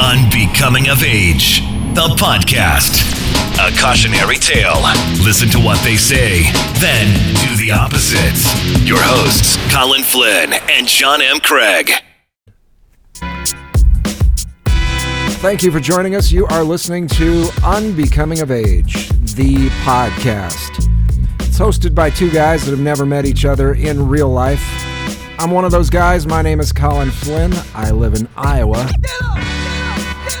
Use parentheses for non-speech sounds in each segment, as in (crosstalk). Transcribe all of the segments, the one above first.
Unbecoming of Age, the podcast. A cautionary tale. Listen to what they say, then do the opposite. Your hosts, Colin Flynn and John M. Craig. Thank you for joining us. You are listening to Unbecoming of Age, the podcast. It's hosted by two guys that have never met each other in real life. I'm one of those guys. My name is Colin Flynn. I live in Iowa.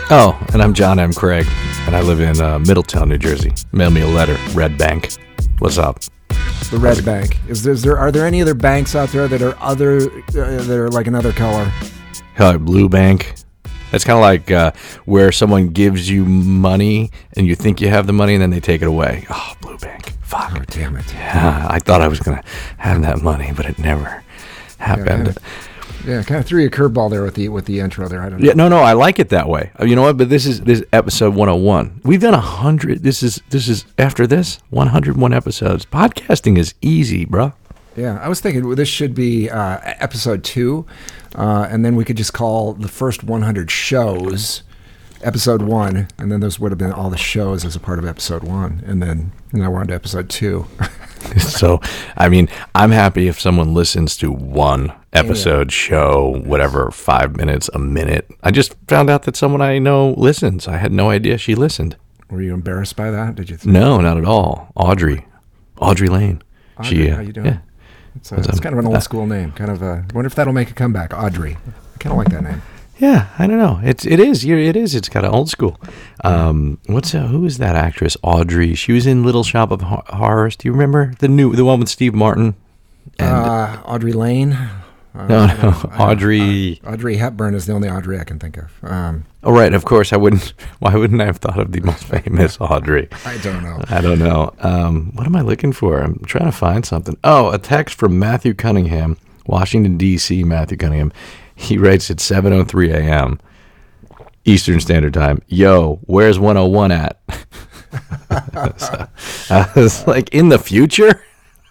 Oh, and I'm John M. Craig, and I live in uh, Middletown, New Jersey. Mail me a letter, Red Bank. What's up? The Red Bank. Is there, is there are there any other banks out there that are other uh, that are like another color? Uh, Blue Bank. That's kind of like uh, where someone gives you money and you think you have the money and then they take it away. Oh, Blue Bank. Fuck. Oh, damn it. Yeah, I thought I was gonna have that money, but it never happened. Yeah, kind of threw you a curveball there with the with the intro there. I don't know. Yeah, no, no, I like it that way. Uh, You know what? But this is this is episode 101. We've done a hundred. This is this is after this 101 episodes. Podcasting is easy, bro. Yeah, I was thinking well, this should be uh, episode two, uh, and then we could just call the first 100 shows episode one, and then those would have been all the shows as a part of episode one, and then now we're on to episode two. (laughs) so, I mean, I'm happy if someone listens to one episode, show, whatever, five minutes, a minute. I just found out that someone I know listens. I had no idea she listened. Were you embarrassed by that? Did you? Think, No, not at all. Audrey, Audrey Lane. Audrey, she, uh, how you doing? Yeah. It's, uh, it's kind of an old school name. Kind of. Uh, wonder if that'll make a comeback. Audrey. I kind of like that name. Yeah, I don't know. It's it is you- it is. It's kind of old school. Um, what's uh, who is that actress? Audrey. She was in Little Shop of Hor- Horrors. Do you remember the new the one with Steve Martin? And uh, Audrey Lane. Uh, no, no, Audrey. Audrey Hepburn is the only Audrey I can think of. Um, oh, right. Of course, I wouldn't. (laughs) Why wouldn't I have thought of the most (laughs) famous Audrey? I don't know. I don't know. Um, what am I looking for? I'm trying to find something. Oh, a text from Matthew Cunningham, Washington D.C. Matthew Cunningham. He writes at 7:03 a.m. Eastern Standard Time. Yo, where's 101 at? (laughs) So, I was like, in the future.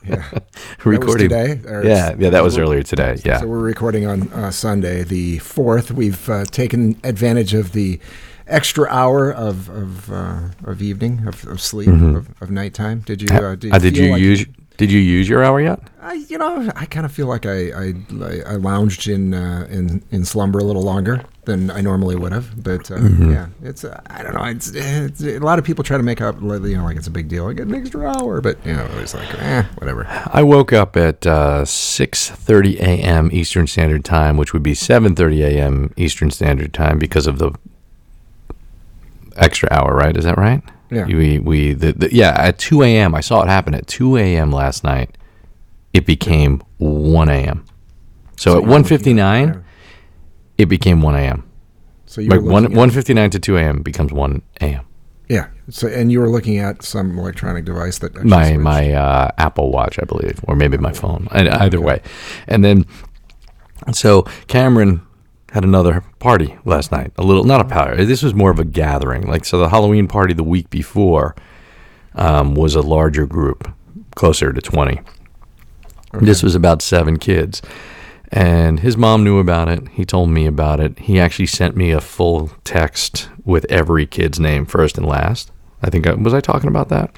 Yeah. (laughs) Recording today, Yeah, yeah, that was earlier today. Yeah. So we're recording on uh, Sunday, the fourth. We've uh, taken advantage of the extra hour of of, uh, of evening of, of sleep of, of nighttime. Did you? Uh, did, Uh, did you like use Did you use your hour yet? I, you know, I kind of feel like I I, I lounged in uh, in in slumber a little longer than I normally would have. But uh, Mm-hmm. yeah, it's uh, I don't know. It's, it's a lot of people try to make up you know like it's a big deal. I get an extra hour, but you know it's like eh, whatever. I woke up at uh, 6:30 a.m. Eastern Standard Time, which would be 7:30 a.m. Eastern Standard Time because of the extra hour, right? Is that right? Yeah. We we the, the, yeah at 2 a.m. I saw it happen at 2 a.m. last night. It became 1 a.m. So, at were looking 1:59, it became 1 a.m. So you Like one looking at- 1:59 to 2 a.m. becomes 1 a.m. Yeah. So and you were looking at some electronic device that my switched. my uh, Apple Watch, I believe, or maybe my phone. And either way, and then so Cameron had another party last night. A little, not a party. This was more of a gathering. Like so, the Halloween party the week before um, was a larger group, closer to twenty. This was about seven kids. And his mom knew about it. He told me about it. He actually sent me a full text with every kid's name, first and last. I think I, was I talking about that?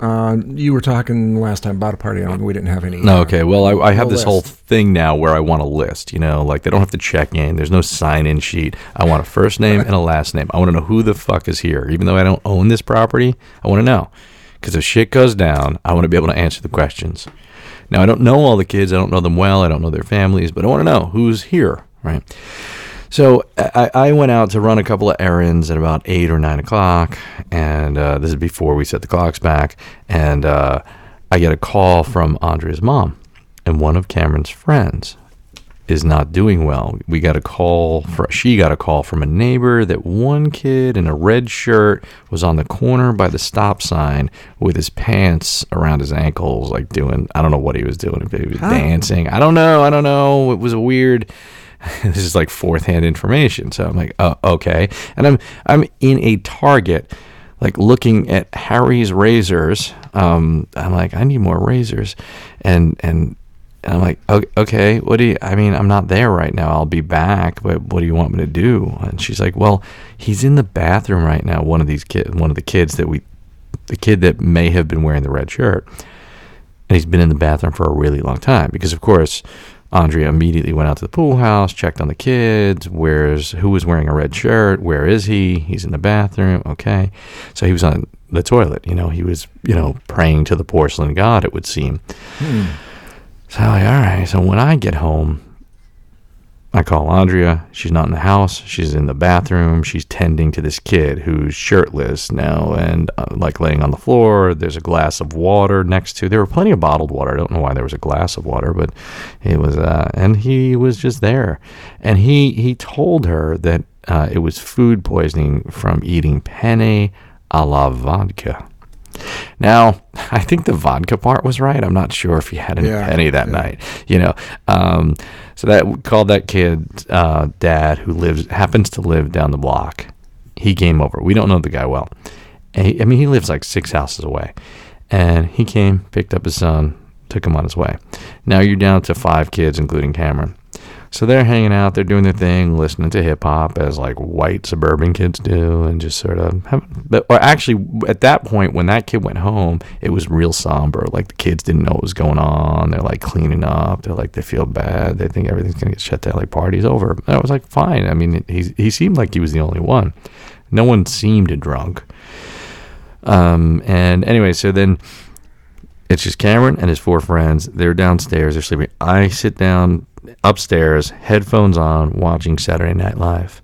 Uh, you were talking last time about a party. and we didn't have any. No, okay. Well, I, I have no this whole thing now where I want a list. You know, like they don't have to check in. There's no sign-in sheet. I want a first name and a last name. I want to know who the fuck is here, even though I don't own this property. I want to know because if shit goes down, I want to be able to answer the questions. Now, I don't know all the kids. I don't know them well. I don't know their families, but I want to know who's here, right? So I, I went out to run a couple of errands at about eight or nine o'clock, and uh, this is before we set the clocks back. And uh, I get a call from Andrea's mom, and one of Cameron's friends is not doing well. We got a call for she got a call from a neighbor that one kid in a red shirt was on the corner by the stop sign with his pants around his ankles, like doing I don't know what he was doing. If he was dancing, I don't know. I don't know. It was a weird. (laughs) this is like fourth hand information. So I'm like, oh, okay. And I'm I'm in a Target, like looking at Harry's razors. Um, I'm like, I need more razors, and and And I'm like, "O- okay, what do you, I mean, I'm not there right now. I'll be back, but what do you want me to do? And she's like, well, he's in the bathroom right now. One of these kids, one of the kids that we, the kid that may have been wearing the red shirt. And he's been in the bathroom for a really long time because, of course, Andrea immediately went out to the pool house, checked on the kids. Where's who was wearing a red shirt? Where is he? He's in the bathroom. Okay, so he was on the toilet. You know, he was you know praying to the porcelain god. It would seem. Hmm. So I'm like, all right. So when I get home, I call Andrea. She's not in the house. She's in the bathroom. She's tending to this kid who's shirtless now and uh, like laying on the floor. There's a glass of water next to. There were plenty of bottled water. I don't know why there was a glass of water, but it was. Uh, and he was just there, and he he told her that uh, it was food poisoning from eating penne a la vodka. Now, (laughs) I think the vodka part was right. I'm not sure if he had any Yeah, penny that yeah. night. You know, um, so that called that kid uh, dad who lives happens to live down the block. He came over. We don't know the guy well. He, I mean, he lives like six houses away, and he came, picked up his son, took him on his way. Now you're down to five kids, including Cameron. So they're hanging out, they're doing their thing, listening to hip hop as like white suburban kids do, and just sort of. But or actually, at that point, when that kid went home, it was real somber. Like the kids didn't know what was going on. They're like cleaning up. They're like they feel bad. They think everything's gonna get shut down. Like party's over. And I was like, fine. I mean, he he seemed like he was the only one. No one seemed drunk. Um, and anyway, so then it's just Cameron and his four friends. They're downstairs. They're sleeping. I sit down upstairs, headphones on, watching Saturday Night Live.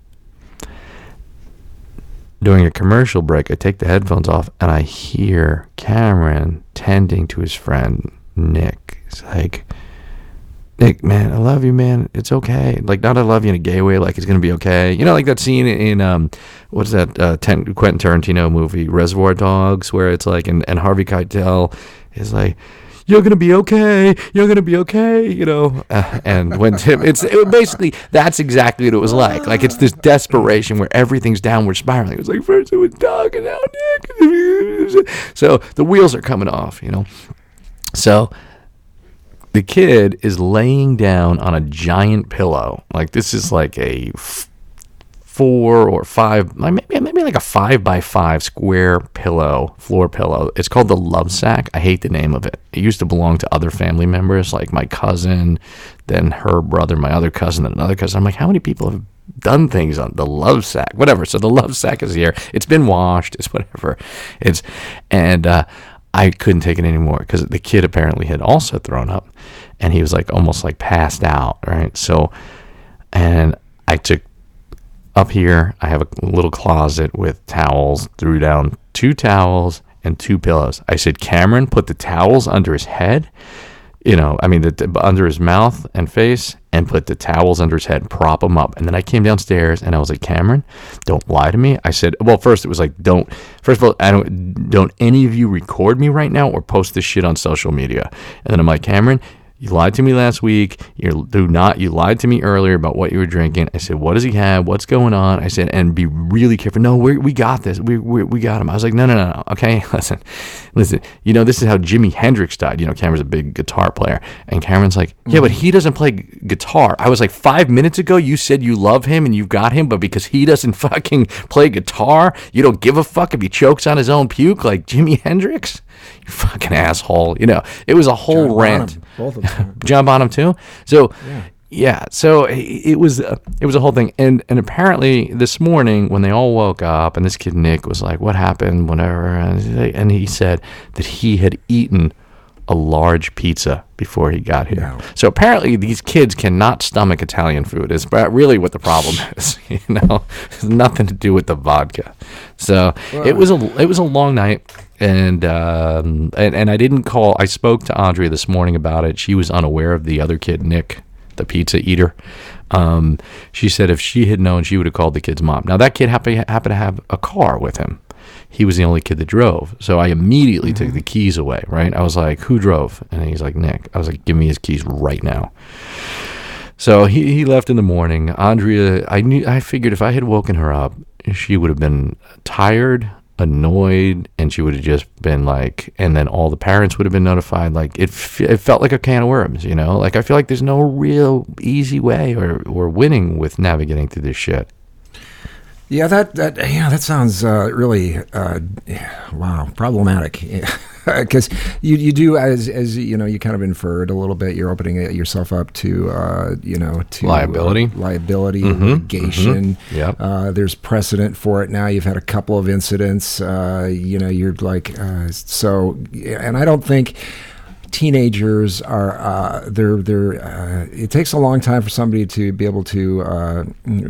During a commercial break, I take the headphones off and I hear Cameron tending to his friend Nick. He's like, Nick, man, I love you, man. It's okay. Like, not I love you in a gay way, like it's gonna be okay. You know, like that scene in um, what's that uh, Ten- Quentin Tarantino movie, Reservoir Dogs, where it's like, and, and Harvey Keitel is like, "You're gonna be okay. You're gonna be okay." You know, uh, and when Tim, it's it, basically that's exactly what it was like. Like it's this desperation where everything's downward spiraling. It was like first it was Doug, and now Nick. So the wheels are coming off. You know, so the kid is laying down on a giant pillow. Like this is like a f- four or five, maybe maybe like a five by five square pillow, floor pillow. It's called the love sack. I hate the name of it. It used to belong to other family members, like my cousin, then her brother, my other cousin, and another cousin. I'm like, how many people have done things on the love sack? Whatever. So the love sack is here. It's been washed. It's (laughs) whatever. It's and. uh I couldn't take it anymore because the kid apparently had also thrown up and he was like almost like passed out, right? So, and I took up here, I have a little closet with towels, threw down two towels and two pillows. I said, Cameron, put the towels under his head, you know, I mean, the, under his mouth and face, and put the towels under his head, prop him up. And then I came downstairs and I was like, Cameron, don't lie to me. I said, well, first it was like, don't, first of all, I don't, don't any of you record me right now or post this shit on social media. And then I'm like, Cameron, you lied to me last week. You do not. You lied to me earlier about what you were drinking. I said, "What does he have? What's going on?" I said, "And be really careful." No, we we got this. We, we we got him. I was like, "No, no, no, no. Okay, (laughs) listen, listen. You know, this is how Jimi Hendrix died. You know, Cameron's a big guitar player, and Cameron's like, "Yeah, but he doesn't play guitar." I was like, five minutes ago, you said you love him and you got him, but because he doesn't (laughs) fucking play guitar, you don't give a fuck if he chokes on his own puke like Jimi Hendrix. You fucking asshole. You know, it was a whole John rant. Bonham, both of them. John Bonham too. So yeah, so it, was uh, it was a whole thing, and and apparently this morning when they all woke up, and this kid Nick was like, "What happened?" Whatever, and and he said that he had eaten a large pizza before he got here. No. So apparently these kids cannot stomach Italian food. Is really what the problem (laughs) is. You know, it's nothing to do with the vodka. So it was a it was a long night, and um, and and I didn't call. I spoke to Andrea this morning about it. She was unaware of the other kid, Nick, the pizza eater. Um, she said if she had known, she would have called the kid's mom. Now that kid happened happened to have a car with him. He was the only kid that drove. So I immediately took mm-hmm. the keys away, right? I was like, who drove? And he's like, Nick. I was like, give me his keys right now. So he, he left in the morning. Andrea, I knew, I figured if I had woken her up, she would have been tired annoyed and she would have just been like and then all the parents would have been notified like it, f- it felt like a can of worms you know like i feel like there's no real easy way or, or winning with navigating through this shit Yeah, that that yeah, that sounds uh, really uh, wow problematic. (laughs) Because you you do as as you know you kind of inferred a little bit. You're opening yourself up to uh, you know to Liability. uh, liability, litigation. Yep. Uh, there's precedent for it now. You've had a couple of incidents. Uh, you know, you're like uh, so, and I don't think teenagers are uh, they're they're uh, it takes a long time for somebody to be able to uh,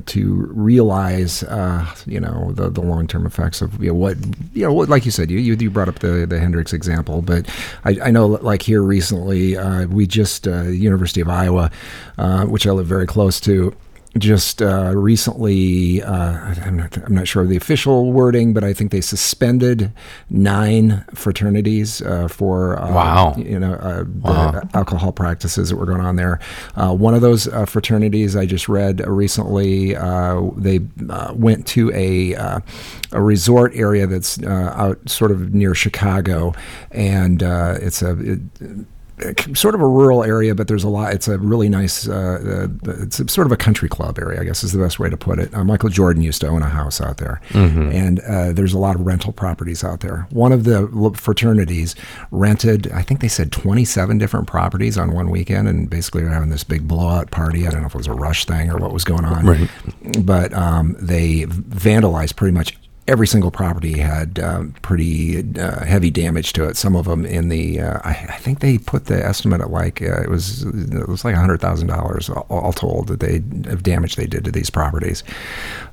to realize uh, you know the, the long term effects of you know what you know what like you said you you, brought up the the Hendrix example but I, I know like here recently uh, we just uh, University of Iowa which I live very close to just uh, recently, uh, I'm, not, I'm not sure of the official wording, but I think they suspended nine fraternities uh, for uh, Wow. you know uh, Wow. the alcohol practices that were going on there. Uh, one of those uh, fraternities I just read recently, uh, they uh, went to a uh, a resort area that's uh, out sort of near Chicago, and uh, it's a. It, sort of a rural area, but there's a lot. It's a really nice. Uh, uh, it's a, sort of a country club area, I guess is the best way to put it. Uh, Michael Jordan used to own a house out there, and uh, there's a lot of rental properties out there. One of the fraternities rented, I think they said 27 different properties on one weekend, and basically they're having this big blowout party. I don't know if it was a rush thing or what was going on, Right. but um, they vandalized pretty much every single property had um, pretty uh, heavy damage to it. Some of them in the, uh, I, I think they put the estimate at like uh, it was it was like hundred thousand dollars all, told that they of damage they did to these properties.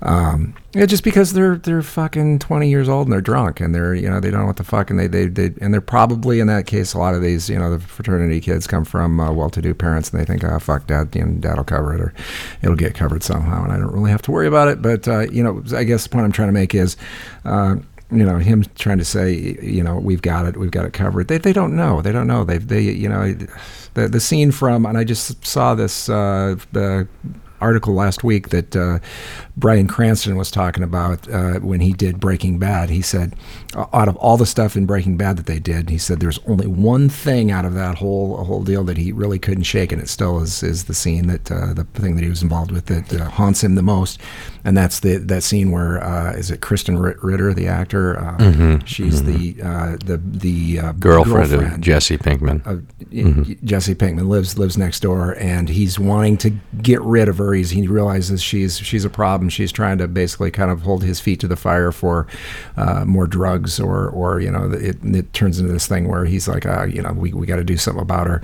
Um, yeah, just because they're they're fucking twenty years old and they're drunk and they're you know they don't know what the fuck and they they, they and they're probably in that case a lot of these you know the fraternity kids come from uh, well-to-do parents and they think oh fuck dad you know, dad'll cover it or it'll get covered somehow and I don't really have to worry about it but uh, you know I guess the point I'm trying to make is uh, you know him trying to say you know we've got it we've got it covered. They, they don't know. They don't know. They they you know the the scene from and I just saw this uh, the article last week that uh, Bryan Cranston was talking about uh, when he did Breaking Bad. He said, out of all the stuff in Breaking Bad that they did, he said there's only one thing out of that whole whole deal that he really couldn't shake, and it still is is the scene that uh, the thing that he was involved with that uh, haunts him the most, and that's the that scene where uh, is it Krysten Ritter, the actor? Uh, she's the uh, the the uh, girlfriend, of Jesse Pinkman. uh, Jesse Pinkman lives lives next door, and he's wanting to get rid of her. He's, he realizes she's she's a problem. She's trying to basically kind of hold his feet to the fire for uh, more drugs, or or you know, it, it turns into this thing where he's like, uh, you know, we we got to do something about her.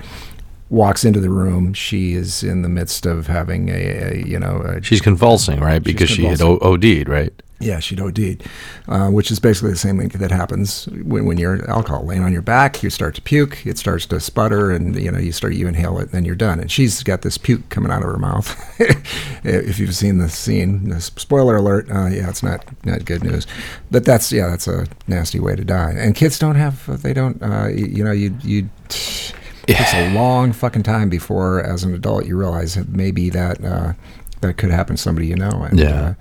Walks into the room. She is in the midst of having a, a you know, a, She's convulsing, right? Because she had o- OD'd, right? Yeah, she'd OD'd, uh, which is basically the same thing that happens when, when you're alcohol laying on your back. You start to puke, it starts to sputter, and you know you start you inhale it, and then you're done. And she's got this puke coming out of her mouth. (laughs) if you've seen the scene, spoiler alert, uh, yeah, it's not not good news, but that's yeah, that's a nasty way to die. And kids don't have they don't uh, you, you know you you. It's a long fucking time before, as an adult, you realize that maybe that uh, that could happen to somebody you know. And, uh,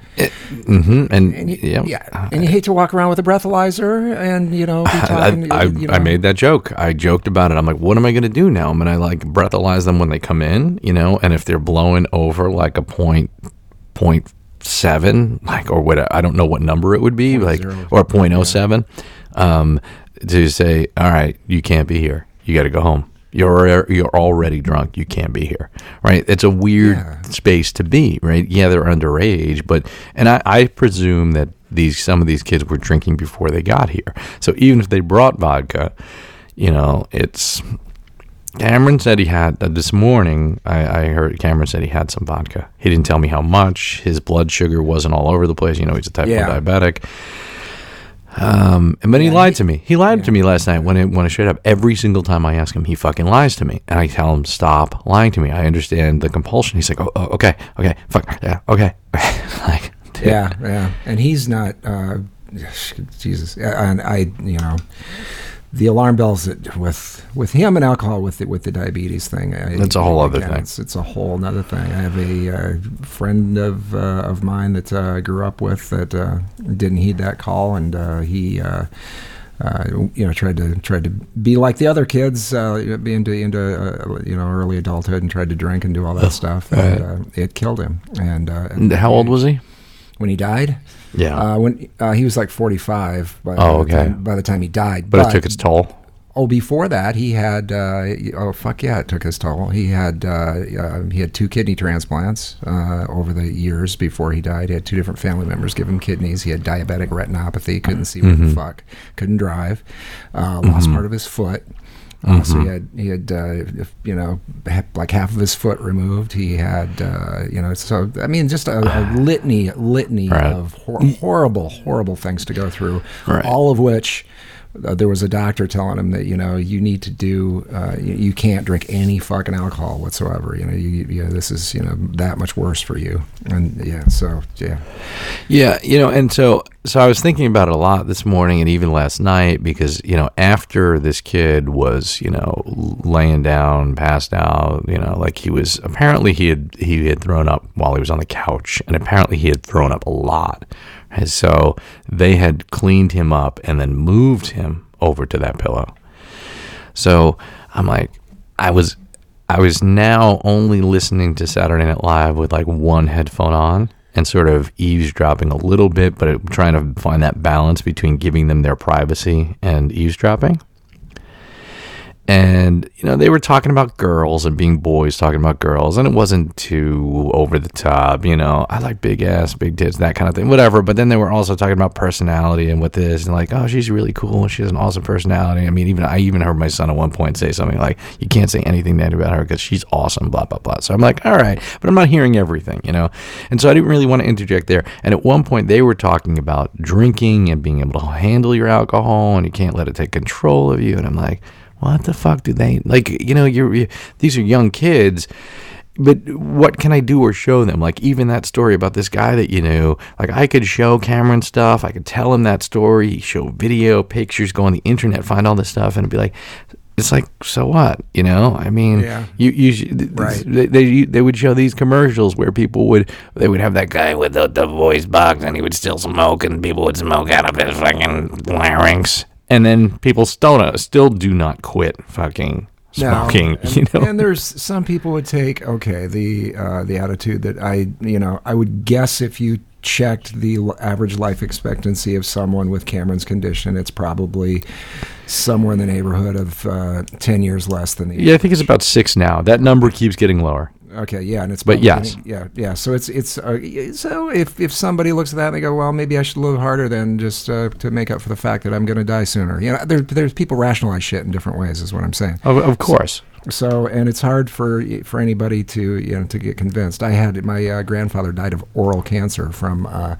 hmm And, and you, yeah, yeah, and you hate to walk around with a breathalyzer and you know be (sighs) I, talking. I, you know. I made that joke. I joked about it. I'm like, what am I going to do now? I'm going to like breathalyze them when they come in, you know, and if they're blowing over like a point, point seven, like, or what, I don't know what number it would be, like, zero. or 0.07, um, to say, all right, you can't be here. You got to go home. You're you're already drunk. You can't be here, right? It's a weird Yeah. space to be, right? Yeah, they're underage, but and I, I presume that these some of these kids were drinking before they got here. So even if they brought vodka, you know, it's Cameron said he had uh, this morning. I, I heard Cameron said he had some vodka. He didn't tell me how much. His blood sugar wasn't all over the place. You know, he's a type Yeah. one diabetic. Um, and but he lied to me. He lied to me last night when it when I showed up. Every single time I ask him, he fucking lies to me, and I tell him stop lying to me. I understand the compulsion. He's like, oh, oh okay, okay, fuck, yeah, okay, (laughs) like, dude. yeah, yeah, and he's not. Uh, Jesus, and I, you know, the alarm bells that with with him and alcohol with the, with the diabetes thing. I, That's a whole other thing. It's, it's a whole other thing. I have a uh, friend of uh, of mine that uh, I grew up with that uh, didn't heed that call, and uh, he. Uh, uh, you know, tried to tried to be like the other kids, uh, be into into uh, you know early adulthood, and tried to drink and do all that stuff. And, uh, it killed him. And, uh, And How old was he? when he died? Yeah. Uh, when uh, he was like 45 by, Oh, the okay. time, by the time he died. but, it took its toll. oh, before that he had uh, oh fuck yeah, it took his toll. He had uh, uh, he had two kidney transplants uh, over the years before he died. He had two different family members give him kidneys. He had diabetic retinopathy, couldn't see Mm-hmm. the fuck, couldn't drive, uh, lost part of his foot. Uh, So Mm-hmm. he had he had uh, if, you know like half of his foot removed. He had uh, you know so I mean just a, a (sighs) litany litany Right. of hor- horrible horrible things to go through. Right. All of which uh, there was a doctor telling him that you know you need to do uh, you, you can't drink any fucking alcohol whatsoever. You know you, you know this is you know that much worse for you. And yeah, so yeah. Yeah, you know, and so so I was thinking about it a lot this morning and even last night because you know after this kid was you know laying down, passed out, you know, like he was apparently he had he had thrown up while he was on the couch, and apparently he had thrown up a lot, and so they had cleaned him up and then moved him over to that pillow. So I'm like, I was, I was now only listening to Saturday Night Live with like one headphone on and sort of eavesdropping a little bit, but trying to find that balance between giving them their privacy and eavesdropping. And you know they were talking about girls and being boys talking about girls, and it wasn't too over the top. You know, I like big ass, big tits, that kind of thing, whatever. But then they were also talking about personality and what this, and like, oh, she's really cool, she has an awesome personality. I mean, even I even heard my son at one point say something like, "You can't say anything negative about her because she's awesome." Blah blah blah. So I'm like, all right, but I'm not hearing everything, you know. And so I didn't really want to interject there. And at one point they were talking about drinking and being able to handle your alcohol, and you can't let it take control of you. And I'm like what the fuck do they like you know you're you, these are young kids but what can I do or show them? Like even that story about this guy that you knew, like I could show Cameron stuff, I could tell him that story, show video, pictures, go on the internet, find all this stuff, and be like, it's like so what, you know? I mean, Yeah. you you sh- th- Right. they, they they would show these commercials where people would they would have that guy with the, the voice box and he would still smoke and people would smoke out of his fucking larynx and then people still not, still do not quit fucking No, smoking and, you know? and there's some people would take okay the uh, the attitude that I you know I would guess if you checked the average life expectancy of someone with Cameron's condition, it's probably somewhere in the neighborhood of uh, ten years less than the yeah I think it's about six now. That number keeps getting lower Okay, yeah, and it's But yes. yeah, yeah. So it's it's uh, so if if somebody looks at that and they go, well, maybe I should live harder than just uh, to make up for the fact that I'm going to die sooner. You know, there, there's people rationalize shit in different ways, is what I'm saying. of, of course So, and it's hard for for anybody to you know to get convinced. I had my uh, grandfather died of oral cancer from uh,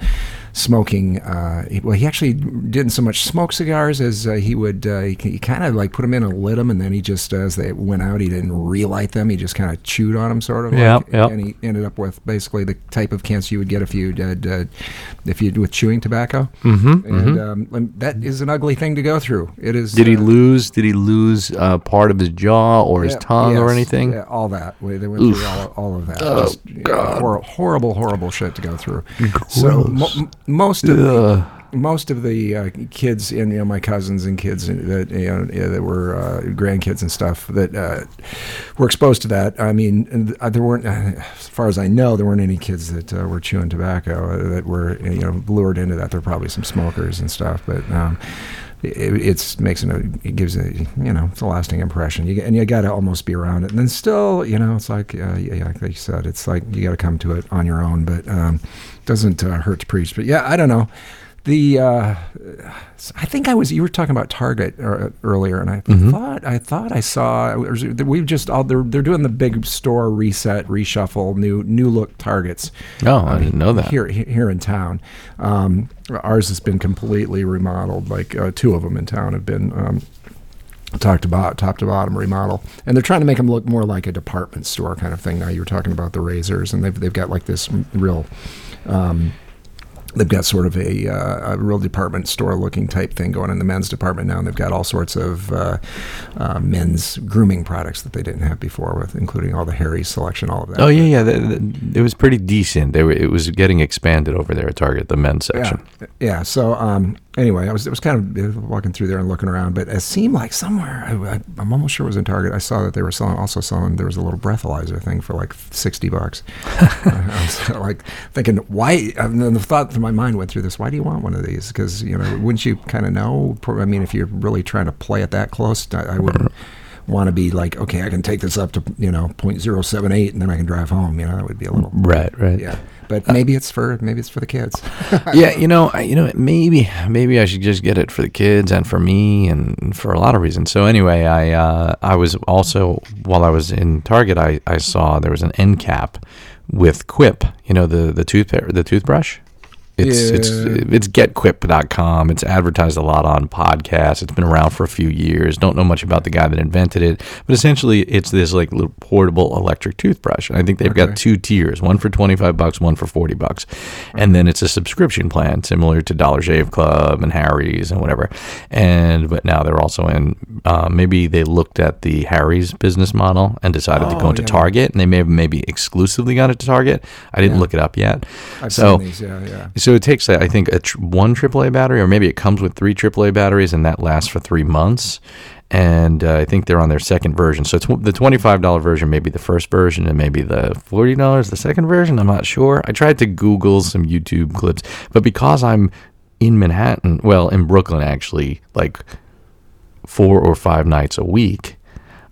smoking. Uh, he- well, he actually didn't so much smoke cigars as uh, he would. Uh, he, he kind of like put them in and lit them, and then he just uh, as they went out, he didn't relight them. He just kind of chewed on them, sort of. Yeah, like, yep. And he ended up with basically the type of cancer you would get if you did uh, if you with chewing tobacco. Mm-hmm, and Um, and that is an ugly thing to go through. It is. did he uh, lose did he lose uh, part of his jaw or his yeah, tongue or anything yeah, all that. They went through all, all of that. Just, yeah, hor- horrible, horrible shit to go through. So mo- most of the, most of the uh, kids and you know my cousins and kids that you know yeah, that were uh, grandkids and stuff that uh, were exposed to that. I mean, uh, there weren't, uh, as far as I know, there weren't any kids that uh, were chewing tobacco that were you know lured into that. There were probably some smokers and stuff, but. Um, it, it's makes it, it gives a you know it's a lasting impression. You, and you got to almost be around it. And then still you know it's like uh, yeah, like you said it's like you got to come to it on your own but um, doesn't uh, hurt to preach. But yeah I don't know. The uh, I think I was you were talking about Target uh, earlier and I thought I thought I saw we've just all they're they're doing the big store reset reshuffle new new look Targets. Oh I didn't know that. Here here in town. Um, ours has been completely remodeled. Like uh, two of them in town have been um, talked about top to bottom remodel, and they're trying to make them look more like a department store kind of thing. Now you were talking about the razors, and they've they've got like this real. Um, they've got sort of a, uh, a real department store looking type thing going in the men's department now, and they've got all sorts of uh, uh, men's grooming products that they didn't have before, with including all the Harry's selection, all of that. Oh yeah, yeah. The, the, it was pretty decent. They were. It was getting expanded over there at Target, the men's section. Yeah, yeah. So um, anyway, I was it was kind of walking through there and looking around, but it seemed like somewhere I, am almost sure it was in Target. I saw that they were selling also selling there was a little breathalyzer thing for like sixty bucks. (laughs) Uh, (laughs) I was like thinking, why? And then the thought to my mind went through this: Why do you want one of these? Because you know, wouldn't you kind of know? I mean, if you're really trying to play it that close, I, I wouldn't want to be like, okay, I can take this up to you know 0.078 and then I can drive home. You know, that would be a little right, right. Yeah, but maybe it's for maybe it's for the kids. (laughs) yeah, you know, you know, maybe maybe I should just get it for the kids and for me and for a lot of reasons. So anyway, I uh, I was also while I was in Target, I, I saw there was an end cap with Quip. You know the the tooth the toothbrush. It's yeah. it's it's getquip.com. It's advertised a lot on podcasts. It's been around for a few years. Don't know much about the guy that invented it, but essentially it's this like little portable electric toothbrush. And I think they've okay. got two tiers, one for 25 bucks, one for 40 bucks. And then it's a subscription plan similar to Dollar Shave Club and Harry's and whatever. And but now they're also in uh, maybe they looked at the Harry's business model and decided oh, to go into yeah. Target and they may have maybe exclusively got it to Target. I didn't yeah. look it up yet. I've so, seen these, yeah, yeah so it takes, I think, a tr- one AAA battery, or maybe it comes with three AAA batteries, and that lasts for three months. And uh, I think they're on their second version. So it's the twenty-five dollar version, maybe the first version, and maybe the forty dollars the second version. I'm not sure. I tried to Google some YouTube clips, but because I'm in Manhattan, well, in Brooklyn actually, like four or five nights a week,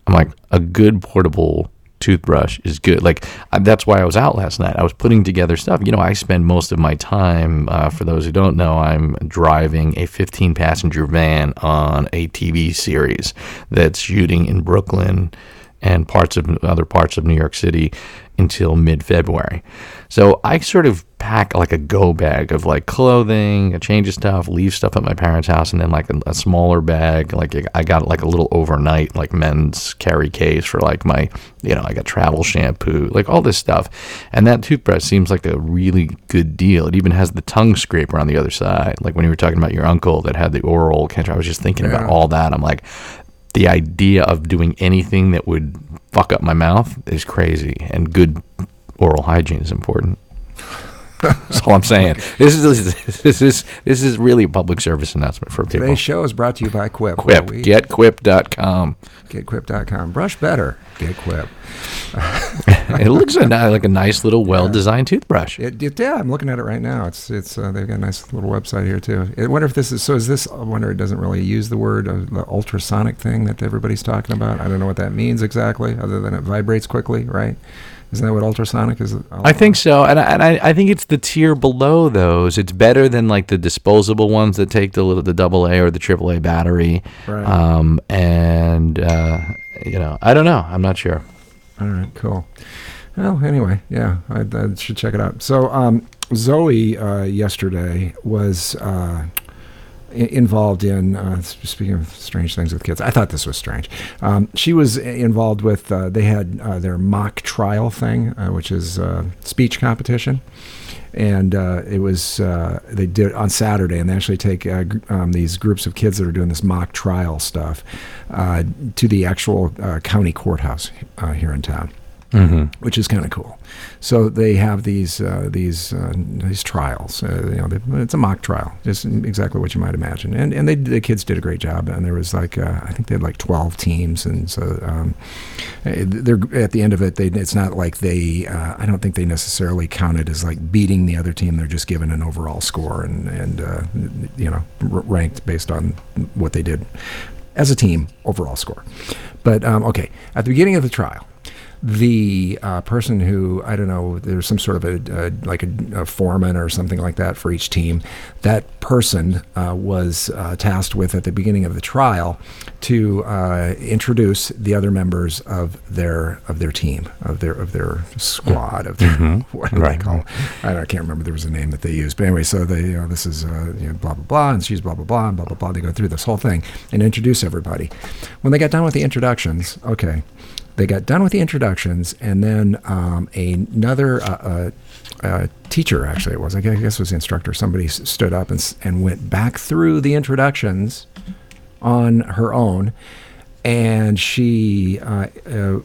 I'm like a good portable toothbrush is good. Like that's why I was out last night. I was putting together stuff. You know, I spend most of my time. Uh, for those who don't know, I'm driving a 15 passenger van on a TV series that's shooting in Brooklyn and parts of other parts of New York City until mid February. So I sort of pack like a go bag of like clothing, a change of stuff, leave stuff at my parents' house, and then like a, a, smaller bag. Like I got like a little overnight like men's carry case for like my, you know, I got travel shampoo, like all this stuff. And that toothbrush seems like a really good deal. It even has the tongue scraper on the other side. Like when you were talking about your uncle that had the oral cancer, I was just thinking yeah. about all that. I'm like, the idea of doing anything that would fuck up my mouth is crazy, and good oral hygiene is important. That's all I'm saying. This is this is this is really a public service announcement for people. Today's show is brought to you by Quip. Quip. We, getquip.com. Getquip.com. Brush better. Get Quip. (laughs) it looks like a nice little well-designed yeah. toothbrush. It, it, yeah, I'm looking at it right now. It's it's uh, they've got a nice little website here too. I wonder if this is so. Is this? I wonder it doesn't really use the word uh, the ultrasonic thing that everybody's talking about. I don't know what that means exactly, other than it vibrates quickly, right? Isn't that what ultrasonic is? I think so, and I, and I, I think it's the tier below those. It's better than like the disposable ones that take the little the double A or the triple A battery. Right. Um, and uh, you know, I don't know. I'm not sure. All right, cool. Well, anyway, yeah, I, I should check it out. So, um, Zoe uh, yesterday was. Uh, involved in uh, speaking of strange things with kids. I thought this was strange. Um, she was involved with. Uh, they had uh, their mock trial thing, uh, which is uh, speech competition, and uh, it was they did it on Saturday, and they actually take um, these groups of kids that are doing this mock trial stuff to the actual county courthouse here in town mm-hmm. which is kind of cool. So they have these uh, these uh, these trials. Uh, you know, they, it's a mock trial, just exactly what you might imagine. And and they, the kids did a great job. And there was like uh, I think they had like twelve teams, and so um, eh, they're at the end of it. They, it's not like they. Uh, I don't think they necessarily counted as like beating the other team. They're just given an overall score and and uh, you know ranked based on what they did as a team overall score. But um, okay, at the beginning of the trial the uh, person who I don't know, there's some sort of a, a like a, a, foreman or something like that for each team. That person uh, was uh, tasked with at the beginning of the trial to uh, introduce the other members of their of their team of their of their squad of their mm-hmm. (laughs) what do right. they call? I, I, can't remember. There was a name that they used, but anyway, so they you know this is uh, you know, blah blah blah, and she's blah blah blah, and blah blah blah. They go through this whole thing and introduce everybody. When they got done with the introductions, okay they got done with the introductions, and then um, another uh, uh, uh, teacher, actually, it was, I guess it was the instructor, somebody stood up and, and went back through the introductions on her own. And she, uh, uh,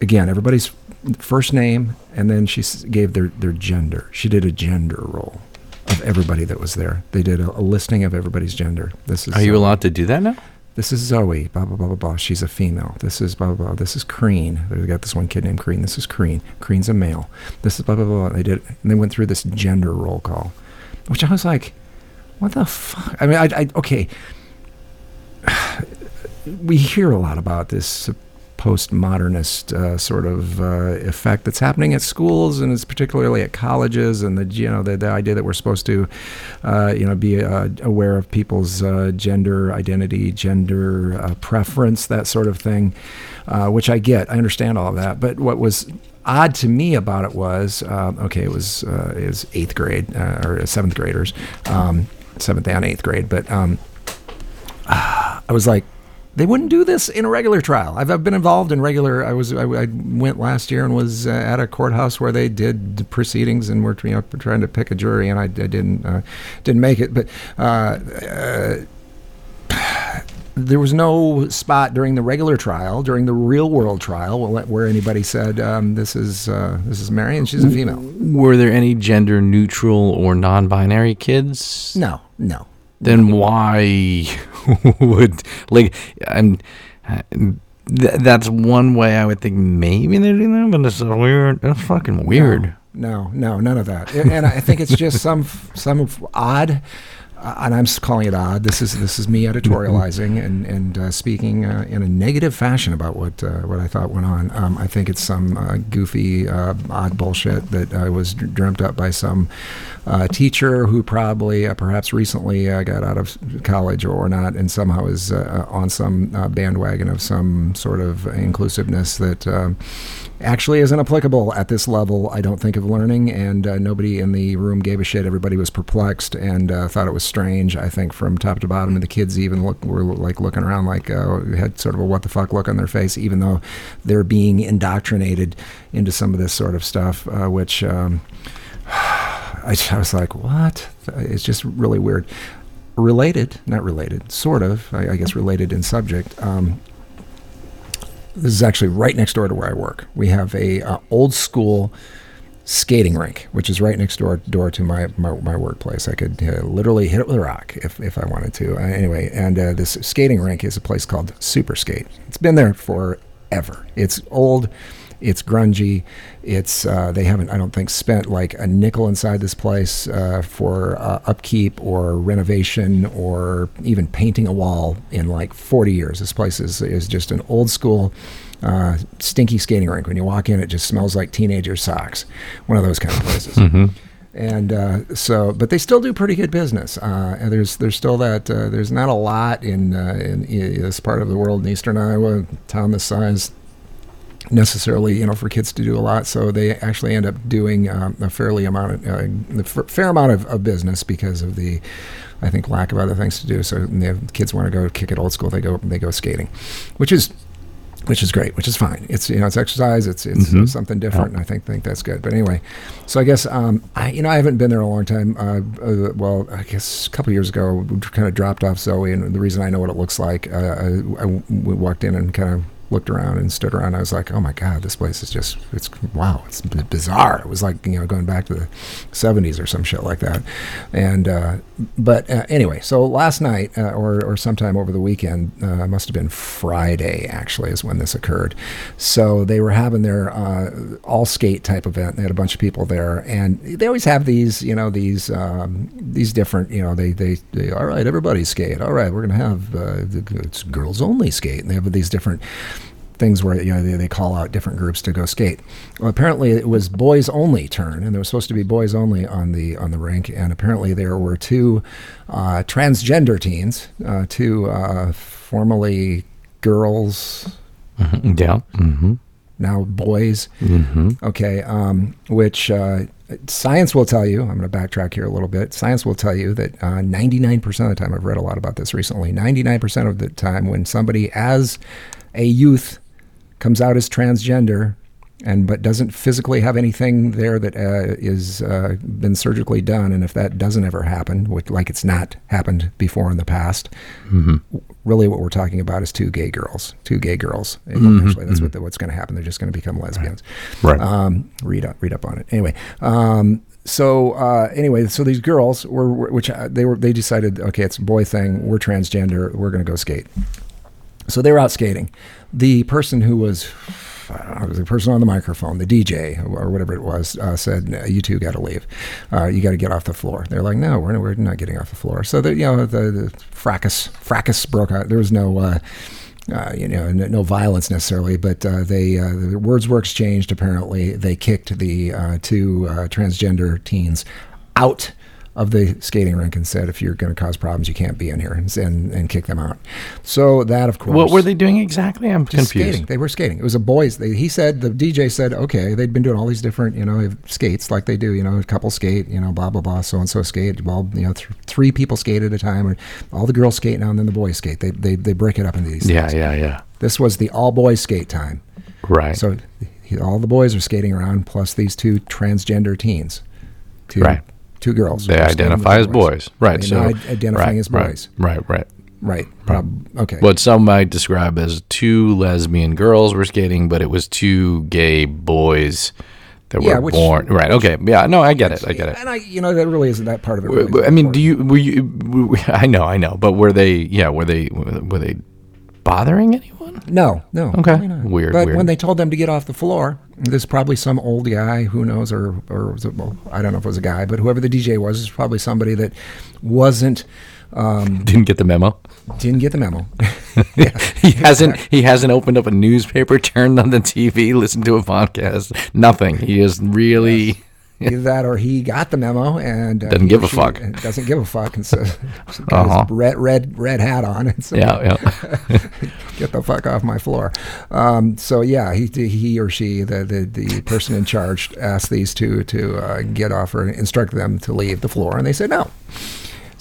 again, everybody's first name, and then she gave their, their gender. She did a gender roll of everybody that was there. They did a, a listing of everybody's gender. This is Are you allowed to do that now? This is Zoe, blah, blah, blah, blah, blah. She's a female. This is blah, blah, blah. This is Crean. They've got this one kid named Crean. This is Crean. Crean's a male. This is blah, blah, blah. They did, and they went through this gender roll call, which I was like, what the fuck? I mean, I, I okay. (sighs) We hear a lot about this postmodernist uh, sort of uh, effect that's happening at schools and it's particularly at colleges and the you know the, the idea that we're supposed to uh, you know be uh, aware of people's uh, gender identity gender uh, preference that sort of thing which I get. I understand all of that. But what was odd to me about it was uh, okay it was it eighth grade or seventh graders um, seventh and eighth grade but um, (sighs) I was like, they wouldn't do this in a regular trial. I've, I've been involved in regular. I was I, I went last year and was uh, at a courthouse where they did the proceedings and were you know trying to pick a jury, and I, I didn't uh, didn't make it. But uh, uh, there was no spot during the regular trial, during the real world trial, where anybody said um, this is uh, this is Mary and she's a female. Were there any gender neutral or non binary kids? No, no. Then why (laughs) would, like, and. Th- that's one way I would think maybe they're doing that, but it's so weird. That's fucking weird. No, no, none of that. And I think it's just some some odd, uh, and I'm calling it odd. This is this is me editorializing and and uh, speaking uh, in a negative fashion about what uh, what I thought went on. Um, I think it's some uh, goofy, uh, odd bullshit that was dreamt up by some uh, teacher who probably, perhaps recently, got out of college or not, and somehow is on some bandwagon of some sort of inclusiveness that. Actually isn't applicable at this level, I don't think, of learning. And uh, nobody in the room gave a shit. Everybody was perplexed and uh, thought it was strange. I think from top to bottom, and the kids even look were like looking around like uh, had sort of a what the fuck look on their face, even though they're being indoctrinated into some of this sort of stuff, uh, which. Um, (sighs) I, I was like, what? It's just really weird. Related, not related, sort of, I, I guess related in subject. Um, this is actually right next door to where I work. We have a uh, old school skating rink, which is right next door door to my my, my workplace. I could uh, literally hit it with a rock if, if I wanted to. Uh, anyway, and uh, this skating rink is a place called Super Skate. It's been there forever. It's old. It's grungy. It's uh, they haven't I don't think spent like a nickel inside this place uh, for uh, upkeep or renovation or even painting a wall in like 40 years. This place is is just an old school uh, stinky skating rink. When you walk in, it just smells like teenager socks. One of those kind of places. And uh, so, but they still do pretty good business. Uh, and there's there's still that uh, there's not a lot in, uh, in in this part of the world in eastern Iowa, town this size, necessarily you know for kids to do a lot. So they actually end up doing um, a fairly amount of uh, a fair amount of, of business because of the I think lack of other things to do. So the kids want to go kick it old school, they go they go skating, which is which is great, which is fine. It's you know it's exercise, it's it's Mhm. something different, and I think think that's good. But anyway, so I guess um, I you know I haven't been there a long time. Uh, uh, well, I guess a couple years ago, we kind of dropped off Zoe, and the reason I know what it looks like, uh, I, I we walked in and kind of looked around and stood around. I was like, oh my god, this place is just it's wow, it's bizarre. It was like you know going back to the '70s or some shit like that. And uh, but uh, anyway, so last night uh, or or sometime over the weekend, uh, must have been Friday actually is when this occurred. So they were having their uh, all skate type event. They had a bunch of people there, and they always have these you know these um, these different you know they, they they all right everybody skate. All right, we're gonna have uh, it's girls only skate, and they have these different things where you know they, they call out different groups to go skate. Well, apparently it was boys only turn, and there was supposed to be boys only on the on the rink, and apparently there were two uh, transgender teens, uh, two uh, formerly girls, Mhm. Yeah. Mm-hmm. now boys. Mm-hmm. Okay, um, which uh, science will tell you. I'm going to backtrack here a little bit. Science will tell you that uh, 99% of the time, I've read a lot about this recently. 99% of the time, when somebody, as a youth, comes out as transgender, and but doesn't physically have anything there that uh, is uh, been surgically done, and if that doesn't ever happen, which, like it's not happened before in the past, really what we're talking about is two gay girls, two gay girls. Eventually, that's what the, what's going to happen. They're just going to become lesbians. Right. Um, read up, read up on it. Anyway, um, so uh, anyway, so these girls were, were which uh, they were they decided, okay, it's a boy thing. We're transgender. We're going to go skate. So they were out skating. The person who was, I don't know, the person on the microphone, the DJ or whatever it was, uh, said, "No, "You two got to leave. Uh, you got to get off the floor." They're like, "No, we're, we're not getting off the floor." So the you know the, the fracas fracas broke out. There was no. Uh, uh, you know, no, no violence necessarily, but uh, they uh, the words were exchanged. Apparently, they kicked the uh, two uh, transgender teens out of the skating rink and said, "If you're going to cause problems, you can't be in here," and and, and kick them out. So that, of course, What were they doing exactly? I'm confused. skating. They were skating. It was a boys. They, he said the DJ said, okay, they'd been doing all these different, you know, skates like they do. You know, a couple skate, you know, blah blah blah, so and so skate. Well, you know, th- three people skate at a time, or all the girls skate now, and then the boys skate. They they they break it up into these. Yeah, things. yeah, yeah. This was the all boys skate time. Right. So he, all the boys are skating around, plus these two transgender teens. Two, Right. Two girls. they are skating with identify as boys. Right. They're so identifying right, as right, boys. Right, right. Right. Prob- okay. What some might describe as two lesbian girls were skating, but it was two gay boys that Yeah, were which- born. Right. Okay. Yeah. No, I get it. I get it. And I, you know, that really isn't that part of it. Really I mean, do you were you? were- (laughs) I know, I know, but were they? Yeah, were they? Were they bothering anyone? No, no. Okay. probably not. Weird, But weird. when they told them to get off the floor, there's probably some old guy, who knows, or or was it, well, I don't know if it was a guy, but whoever the DJ was, is probably somebody that wasn't um, (laughs) Didn't get the memo. didn't get the memo. (laughs) (laughs) He hasn't. He hasn't opened up a newspaper, turned on the TV, listened to a podcast. Nothing. He is really. Either that, or he got the memo and uh, Doesn't give a fuck. Doesn't give a fuck, and so (laughs) got Uh-huh. his red red red hat on, and so Yeah, yeah. (laughs) get the fuck off my floor. Um, so yeah, he he or she, the, the the person in charge, asked these two to uh, get off or instruct them to leave the floor, and they said no.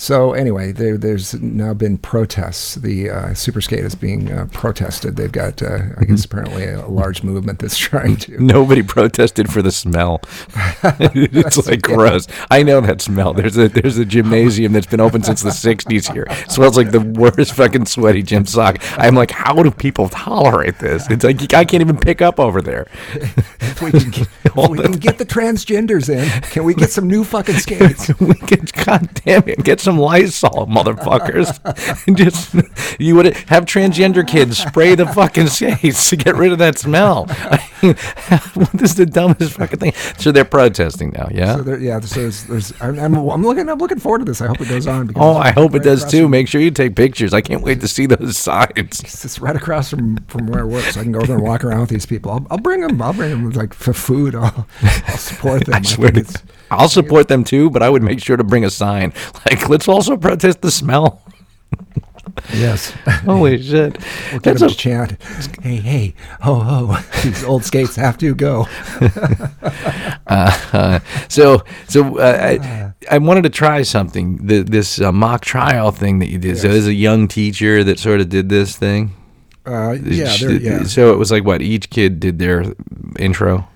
So anyway, there, there's now been protests. The uh, super skate is being uh, protested. They've got, uh, I guess, apparently a large movement that's trying to. (laughs) Nobody protested for the smell. (laughs) (laughs) it's like gross. I know that smell. There's a there's a gymnasium that's been open since the '60s here. It smells like the worst fucking sweaty gym sock. I'm like, how do people tolerate this? It's like I can't even pick up over there. If we can get, if we can get the transgenders in, can we get some new fucking skates? we could, God damn it, get some Lysol, motherfuckers. (laughs) Just you would have transgender kids spray the fucking skates to get rid of that smell. I (laughs) mean, this is the dumbest fucking thing. So they're protesting now, yeah. So yeah, so there's, there's I'm, I'm, I'm looking, I'm looking forward to this. I hope it goes on. Because Oh, I hope it does too. from- Make sure you take pictures. I can't wait to see those signs. It's right across from, from where I work, so I can go there and walk around with these people. I'll, I'll bring them. I'll bring them like for food. I'll, I'll support (laughs) them. I swear to. I'll support them too, but I would make sure to bring a sign. Like, let's also (laughs) protest the smell. yes. Holy (laughs) shit. We'll get That's them a- to chant, "Hey, hey, ho, ho! These old skates have to go." (laughs) Uh, so, so uh, I, I wanted to try something. The, this uh, mock trial thing that you did. So, Yes. there's a young teacher that sort of did this thing. Uh, yeah, yeah. So it was like what each kid did their intro.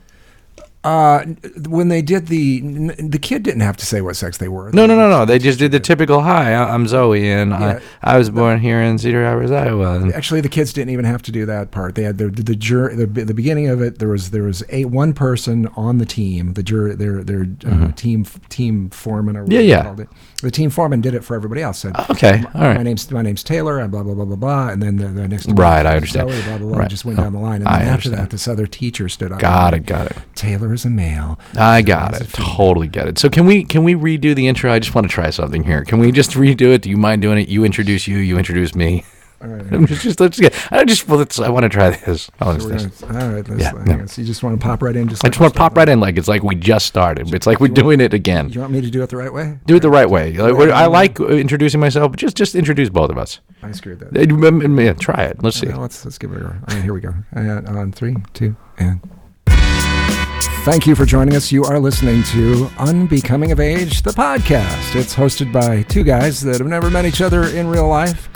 Uh, when they did the, the kid didn't have to say what sex they were. No, no, no, no. They just did the typical. Hi, I- I'm Zoe, and Yeah. I, I was born here in Cedar Rapids, Iowa. Actually, the kids didn't even have to do that part. They had the the jur the, the beginning of it. There was there was a one person on the team. The jur their their uh, team team foreman or whatever Mm-hmm. Yeah, yeah. called it. The team foreman did it for everybody else. Said, Okay, all right. My name's my name's Taylor. And blah blah blah blah blah. And then the, the next Right, I understand. Zoe, blah blah blah. Right. Just went down the line. And I then after understand. that, this other teacher stood up. Got it, got it. Taylor is a male. I got it. Totally get it. So can we can we redo the intro? I just want to try something here. Can we just redo it? Do you mind doing it? You introduce you. You introduce me. All right. (laughs) I'm just, just let's get. I just well, let's, I want to try this. I want So this. gonna, all right. Let's, Yeah, I no. guess you just want to pop right in. Just I like just want to pop right in like it's like we just started. It's like we're doing it again. You want me to do it the right way? Do it the right way. Like, I like uh, introducing myself, but just just introduce both of us. I screwed that. Yeah, try it. Let's see. Well, let's let's give it a go. All right, here we go. On three, two, and. Thank you for joining us. You are listening to Unbecoming of Age, the podcast. It's hosted by two guys that have never met each other in real life.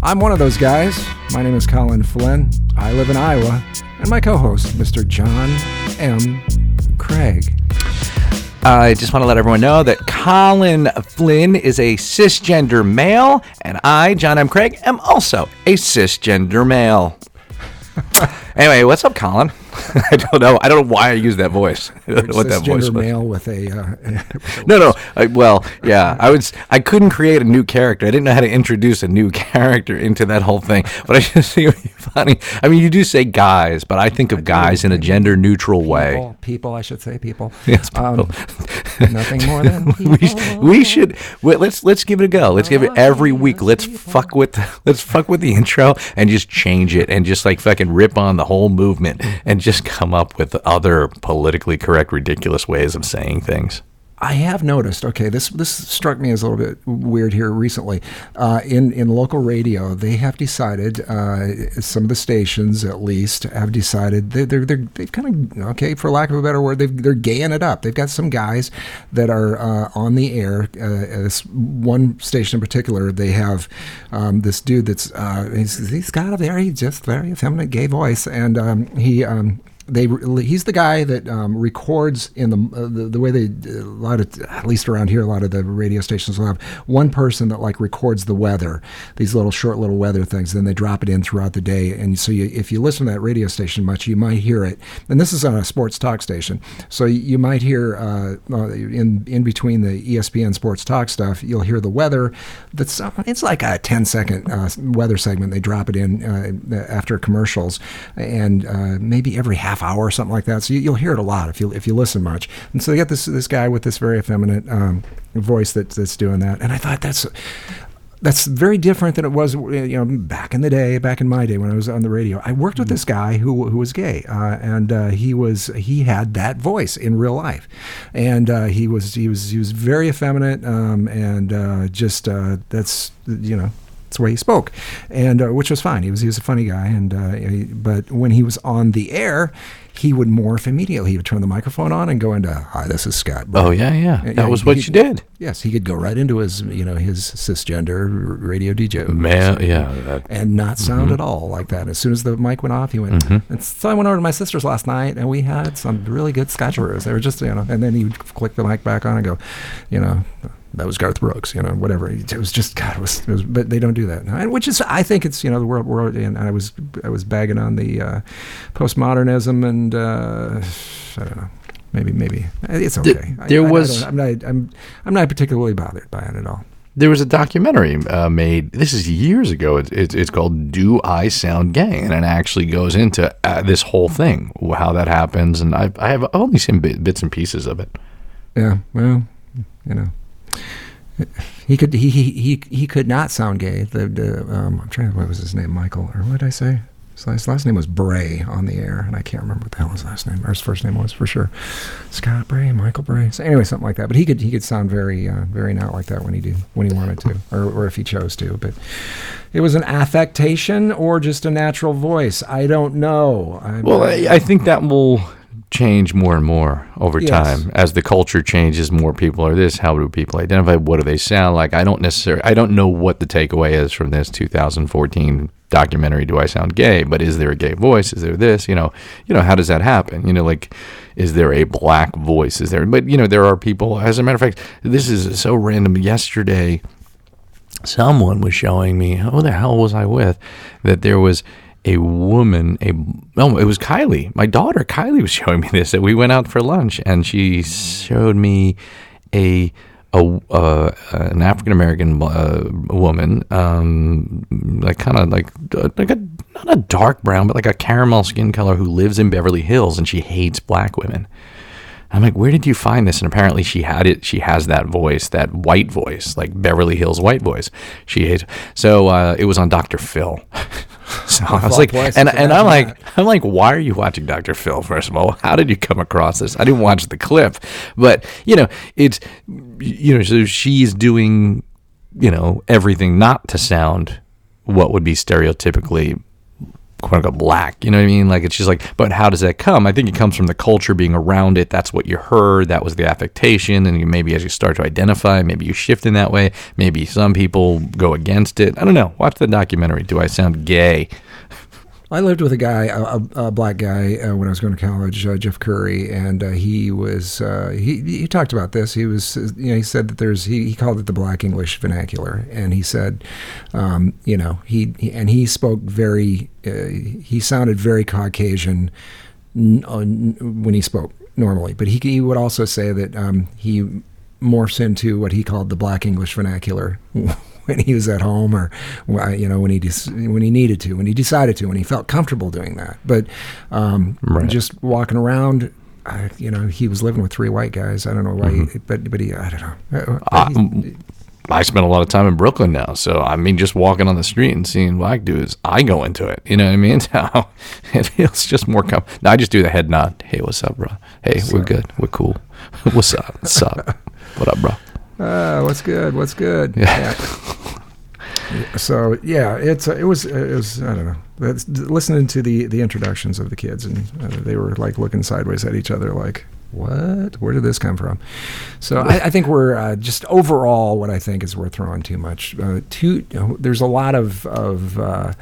I'm one of those guys. My name is Colin Flynn. I live in Iowa, and my co host, Mr. John M. Craig. I just want to let everyone know that Colin Flynn is a cisgender male, and I, John M. Craig, am also a cisgender male. (laughs) anyway, what's up, Colin? (laughs) I don't know. I don't know why I use that voice. (laughs) What that voice was. male with a. Uh, (laughs) No, no. I, well, yeah. I was. I couldn't create a new character. I didn't know how to introduce a new character into that whole thing. But I just think it would be funny. I mean, you do say guys, but I think of guys in a gender neutral way. people, people, I should say, people. Yes, Um, nothing more than we, sh- we should let's let's give it a go. Let's give it every week. Let's fuck with let's fuck with the intro and just change it and just like fucking rip on the whole movement and just come up with other politically correct ridiculous ways of saying things. I have noticed. Okay, this this struck me as a little bit weird here recently. Uh, in in local radio, they have decided uh, some of the stations, at least, have decided they, they're they're they've kind of okay, for lack of a better word, they've, they're gaying it up. They've got some guys that are uh, on the air. Uh, this one station in particular, they have um, this dude that's uh, he's, he's got a very just very effeminate gay voice, and um, he. Um, they he's the guy that um, records in the, uh, the the way they a lot of at least around here a lot of the radio stations will have one person that like records the weather these little short little weather things then they drop it in throughout the day. And so you, if you listen to that radio station much you might hear it. And this is on a sports talk station. So you might hear uh, uh, in in between the ESPN sports talk stuff you'll hear the weather that's uh, it's like a 10 second uh, weather segment they drop it in uh, after commercials. And maybe every half hour or something like that. So you, you'll hear it a lot if you if you listen much. And so they got this this guy with this very effeminate um, voice that, that's doing that. And I thought that's that's very different than it was you know back in the day back in my day when i was on the radio i worked with this guy who, who was gay uh, and uh, he was he had that voice in real life and uh, he was he was he was very effeminate um, and uh, just uh, that's you know that's the way he spoke, and uh, which was fine. He was he was a funny guy, and uh, but when he was on the air, he would morph immediately. He would turn the microphone on and go into "Hi, this is Scott." Oh yeah, yeah. Yeah, That was he- what you did. Yes, he could go right into his you know his cisgender radio DJ Man, yeah. That, and not sound Mm-hmm. at all like that. As soon as the mic went off, he went. And so I went over to my sister's last night, and we had some really good Scotch brews. They were just, you know, and then he would click the mic back on and go, you know, that was Garth Brooks, you know, whatever. It was just God, it was, it was but they don't do that, And which is, I think it's, you know, the world, world, and I was, I was bagging on the uh, postmodernism, and uh, I don't know. Maybe, maybe it's okay. There I- I was- don't- I'm not, I'm, I'm not particularly bothered by it at all. there was a documentary uh, made. This is years ago. It's, it's it's called "Do I Sound Gay?" and it actually goes into uh, this whole thing, how that happens. And I've, I have only seen bit, bits and pieces of it. Yeah, well, you know, he could he he he, he could not sound gay. The, the um, I'm trying to what was his name, Michael, or what did I say? His last, name was Bray on the air, and I can't remember what the hell his last name or his first name was for sure. Scott Bray, Michael Bray. So anyway, something like that. But he could he could sound very uh, very not like that when he did when he wanted to, or or if he chose to. But it was an affectation or just a natural voice. I don't know. I, Well, I, I think that will change more and more over Yes. time as the culture changes. More people are this. How do people identify? What do they sound like? I don't necessarily. I don't know what the takeaway is from this 2014 documentary. Do I sound gay? But is there a gay voice? Is there this? You know. You know. How does that happen? You know, like. Is there a black voice? Is there? But you know, there are people. As a matter of fact, this is so random. Yesterday, someone was showing me who the hell was I with that there was a woman a no it was Kylie my daughter Kylie was (laughs) showing me this that we went out for lunch and she showed me a a uh, an African American uh, woman um like kind of like like a not a dark brown but like a caramel skin color who lives in Beverly Hills and she hates black women I'm like, where did you find this? And apparently, she had it. She has that voice, that white voice, like Beverly Hills white voice. She hates. So uh, it was on Dr. Phil. (laughs) so (laughs) I was like, and and I'm like, I'm like, why are you watching Dr. Phil? First of all, how did you come across this? I didn't watch the clip, but you know, it's you know, so she's doing you know everything not to sound what would be stereotypically quote unquote black. You know what I mean? Like it's just like, but how does that come? I think it comes from the culture being around it. That's what you heard. That was the affectation. And maybe as you start to identify, maybe you shift in that way. Maybe some people go against it. I don't know. Watch the documentary. Do I sound gay? (laughs) I lived with a guy, a, a, black guy, uh, when I was going to college, uh, Jeff Curry, and uh, he was uh, he he talked about this. He was uh, you know he said that there's he, he called it the Black English vernacular, and he said, um, you know he, he and he spoke very uh, he sounded very Caucasian when he spoke normally, but he he would also say that um, he morphs into what he called the Black English vernacular (laughs) when he was at home or you know when he des- when he needed to when he decided to when he felt comfortable doing that but um, Right. just walking around I, you know he was living with three white guys I don't know why he, but but he I don't know Uh, he- mm, I spend a lot of time in Brooklyn now, so I mean, just walking on the street and seeing black dudes, I go into it. You know what I mean? (laughs) So it feels just more com No, I just do the head nod. Hey, what's up, bro? Hey, we're good. We're cool. (laughs) what's up? What's up? What up, bro? Uh, what's good? What's good? Yeah. Yeah. So yeah, it's uh, it was it was I don't know. That's, listening to the the introductions of the kids, and uh, they were like looking sideways at each other, like what? Where did this come from? So I, I think we're uh, just overall. What I think is we're throwing too much. Uh, too. There's a lot of of. Uh,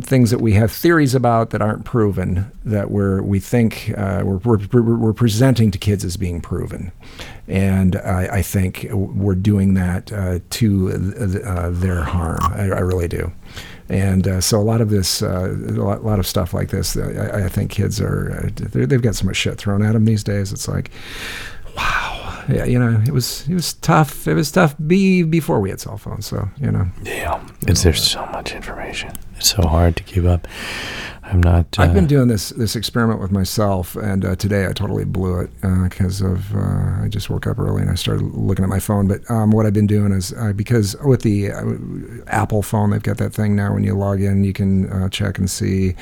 things that we have theories about that aren't proven that we're we think uh, we're, we're, we're presenting to kids as being proven, and I, I think we're doing that uh, to uh, their harm. I, I really do. And uh, so a lot of this, uh, a lot, lot of stuff like this, I, I think kids are, uh, they've got so much shit thrown at them these days. It's like, wow, yeah, you know, it was it was tough. It was tough be before we had cell phones. So you know, Yeah, it's there's so much information. It's so hard to keep up. I'm not. Uh, I've been doing this this experiment with myself, and uh, today I totally blew it because of uh, I just woke up early and I started looking at my phone. But um, what I've been doing is uh, because with the uh, Apple phone, they've got that thing now when you log in, you can uh, check and see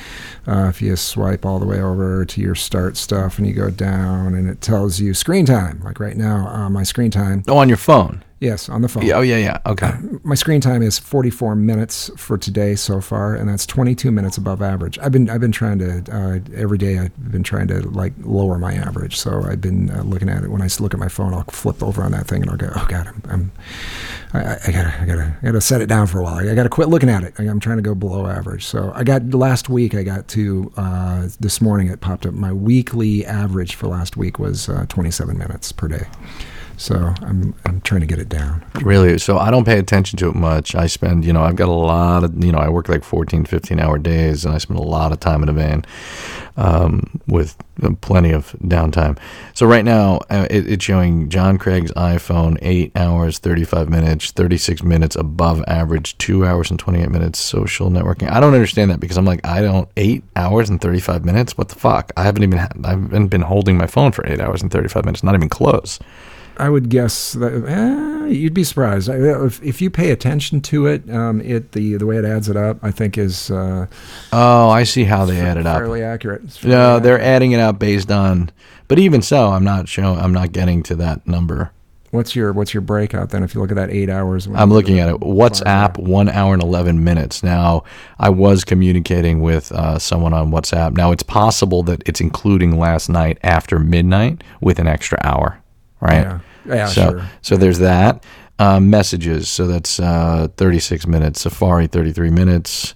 uh, if you swipe all the way over to your start stuff, and you go down, and it tells you screen time. Like right now, uh, my screen time, oh, on your phone. Yes, on the phone Yeah, oh yeah, yeah. Okay. my screen time is 44 minutes for today so far, and that's 22 minutes above average. I've been I've been trying to uh, every day. I've been trying to like lower my average. So I've been uh, looking at it. When I look at my phone, I'll flip over on that thing and I'll go, oh god, I'm, I'm I, I- gotta I gotta I gotta set it down for a while. I gotta quit looking at it. I- I'm trying to go below average. So I got last week. I got to uh, this morning. It popped up. My weekly average for last week was uh, 27 minutes per day. So I'm I'm trying to get it down. Really? So I don't pay attention to it much. I spend, you know, I've got a lot of, you know, I work like 14, 15 hour days and I spend a lot of time in a van um, with plenty of downtime. So right now uh, it, it's showing John Craig's iPhone 8 hours, 35 minutes, 36 minutes above average, 2 hours and 28 minutes social networking. I don't understand that because I'm like, I don't, 8 hours and 35 minutes? What the fuck? I haven't even, I haven't been holding my phone for 8 hours and 35 minutes, not even close. I would guess that eh, you'd be surprised if, if you pay attention to it. Um, it the the way it adds it up, I think, is uh, Oh, I see how they add it up. fairly accurate. Fairly No, they're adding it up based on, but even so, I'm not showing. I'm not getting to that number. What's your what's your breakout then? If you look at that eight hours, I'm looking at it. WhatsApp, one hour and eleven minutes. Now, I was communicating with uh, someone on WhatsApp. Now, it's possible that it's including last night after midnight with an extra hour, right? Yeah, yeah, so, sure. So there's that. Um, messages. So that's uh, 36 minutes. Safari, 33 minutes.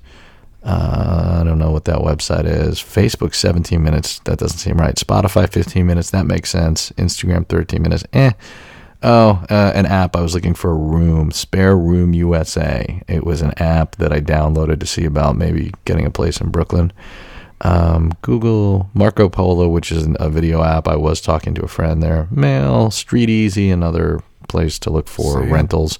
Uh, I don't know what that website is. Facebook, 17 minutes. That doesn't seem right. Spotify, 15 minutes. That makes sense. Instagram, 13 minutes. Eh. Oh, uh, an app. I was looking for a room, Spare Room USA. It was an app that I downloaded to see about maybe getting a place in Brooklyn. Um, Google Marco Polo, which is a video app. I was talking to a friend there. Mail, Street Easy, another place to look for See. rentals.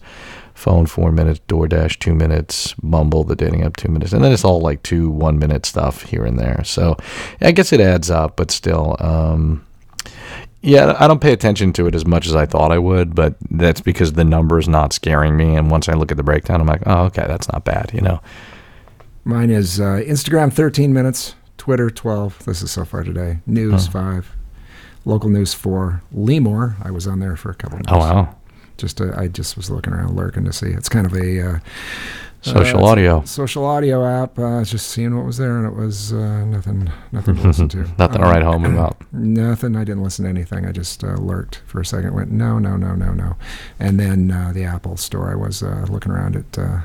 Phone four minutes, DoorDash two minutes, Bumble the dating app two minutes, and then it's all like two one minute stuff here and there. So I guess it adds up, but still, um, yeah, I don't pay attention to it as much as I thought I would, but that's because the number is not scaring me. And once I look at the breakdown, I'm like, oh, okay, that's not bad, you know. Mine is uh, Instagram 13 minutes, Twitter 12. This is so far today. News five, local news four. Lemore, I was on there for a couple of Oh wow, Just uh, I just was looking around, lurking to see. It's kind of a uh, social Uh, audio, social audio app. Uh, just seeing what was there, and it was uh, nothing, nothing to listen to. (laughs) nothing to Um, write home about. (clears throat) Nothing. I didn't listen to anything. I just uh, lurked for a second. Went no, no, no, no, no, and then uh, the Apple Store. I was uh, looking around at uh,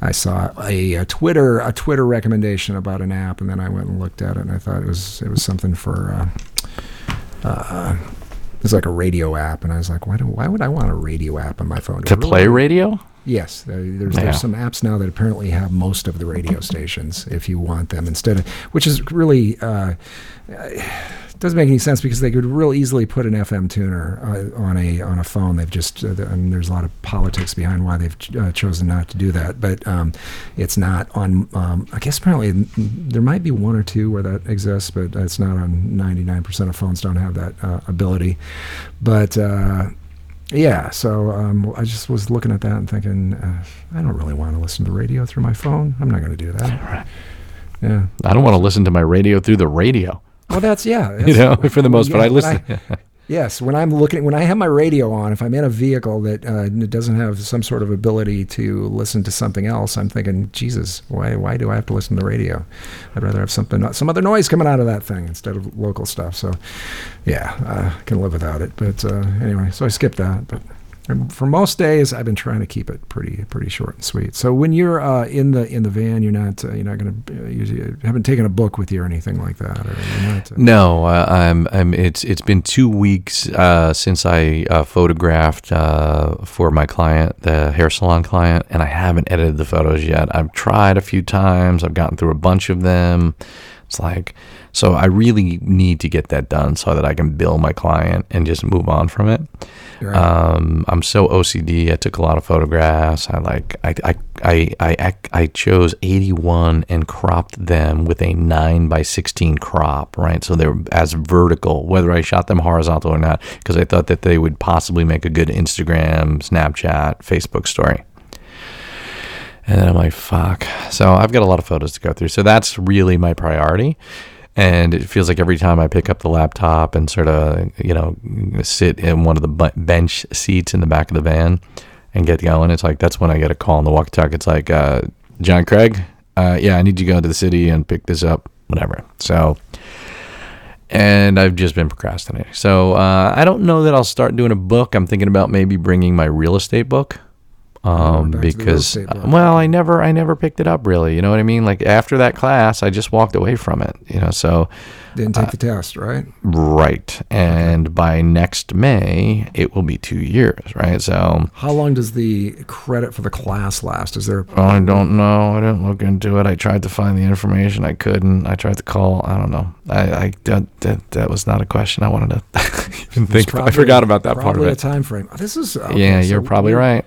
I saw a, a Twitter a Twitter recommendation about an app, and then I went and looked at it, and I thought it was it was something for. Uh, uh, it's like a radio app, and I was like, why do why would I want a radio app on my phone To play radio? Yes, there's, Yeah. there's some apps now that apparently have most of the radio stations if you want them instead of, which is really uh, doesn't make any sense because they could real easily put an FM tuner uh, on a on a phone. They've just uh, there's a lot of politics behind why they've uh, chosen not to do that. But um, it's not on. Um, I guess apparently there might be one or two where that exists, but it's not on 99% of phones. Don't have that uh, ability. But uh, yeah, so um, I just was looking at that and thinking, uh, I don't really want to listen to the radio through my phone. I'm not going to do that. Yeah. I don't want to listen to my radio through the radio. Well, that's yeah. (laughs) You know, for the most part, I listen. yes, when I'm looking, when I have my radio on, if I'm in a vehicle that uh, doesn't have some sort of ability to listen to something else, I'm thinking, Jesus, why why do I have to listen to the radio? I'd rather have something, some other noise coming out of that thing instead of local stuff. So, yeah, uh, I can live without it. But uh, anyway, so I skipped that. But um, for most days, I've been trying to keep it pretty pretty short and sweet. So when you're uh, in the in the van, you're not uh, you're not going to uh, you haven't taken a book with you or anything like that, not. Uh, No, uh, I'm, I'm. It's it's been two weeks uh, since I uh, photographed for my client, the hair salon client, and I haven't edited the photos yet. I've tried a few times. I've gotten through a bunch of them. It's like so. I really need to get that done so that I can bill my client and just move on from it. Right. Um, I'm so OCD. I took a lot of photographs. I like I I I I, I chose 81 and cropped them with a nine by 16 crop. Right, so they're as vertical, whether I shot them horizontal or not, because I thought that they would possibly make a good Instagram, Snapchat, Facebook story. And then I'm like, fuck. So I've got a lot of photos to go through. So that's really my priority. And it feels like every time I pick up the laptop and sort of, you know, sit in one of the bench seats in the back of the van and get going, it's like that's when I get a call on the walkie talkie. It's like, uh, John Craig, uh, yeah, I need you to go to the city and pick this up, whatever. So, and I've just been procrastinating. So uh, I don't know that I'll start doing a book. I'm thinking about maybe bringing my real estate book. Um, back to the real because well, I never, I never picked it up really. You know what I mean? Like after that class, I just walked away from it. You know, so Didn't uh, take the test, right? right. And by next May, it will be two years, right? So How long does the credit for the class last? Is there? I don't know. I didn't look into it. I tried to find the information. I couldn't. I tried to call. I don't know. I, I that, that, that was not a question I wanted to (laughs) even think. about. I forgot about that part of Probably a time frame. This is okay, yeah, you're probably we- right.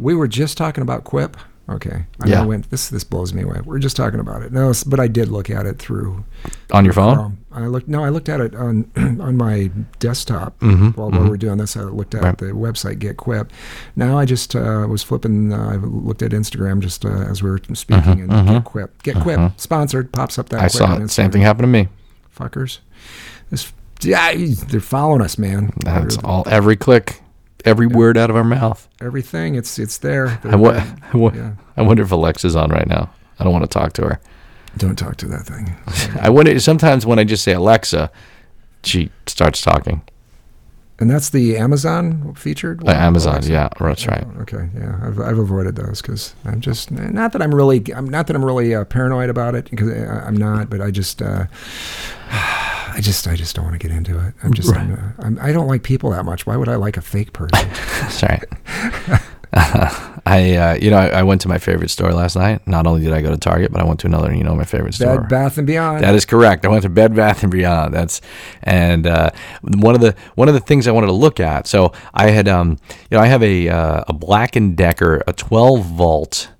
We were just talking about Quip. Okay, I Yeah. know went, this this blows me away. We're just talking about it. No, but I did look at it through. On your phone? I looked. No, I looked at it on (clears throat) on my desktop Mhm, while, while we we're doing this. I looked at Right. the website Get Quip. Now I just uh, was flipping. Uh, I looked at Instagram just uh, as we were speaking and Get Quip. Get Quip sponsored pops up that. Mm-hmm, I saw it. Same thing happened to me. Fuckers. This. Yeah, they're following us, man. That's They're- all. Every click, every word out of our mouth. everything. It's it's there. (laughs) I, They're- I, wo- yeah. I wonder if Alexa's on right now. I don't want to talk to her. Don't talk to that thing. (laughs) I wonder. Sometimes when I just say Alexa, she starts talking. And that's the Amazon featured. Uh, Amazon, Alexa? yeah, that's right. Oh, Okay, yeah, I've, I've avoided those because I'm just not that I'm really I'm not that I'm really uh, paranoid about it because I'm not, but I just uh, I just I just don't want to get into it. I'm just I'm, uh, I'm, I don't like people that much. Why would I like a fake person? (laughs) Sorry. right. (laughs) I, uh, you know, I, I went to my favorite store last night. Not only did I go to Target, but I went to another, you know, my favorite store. Bed Bath and Beyond. That is correct. I went to Bed Bath and Beyond. That's and uh, one of the one of the things I wanted to look at. So I had, um, you know, I have a uh, a Black and Decker, a 12 volt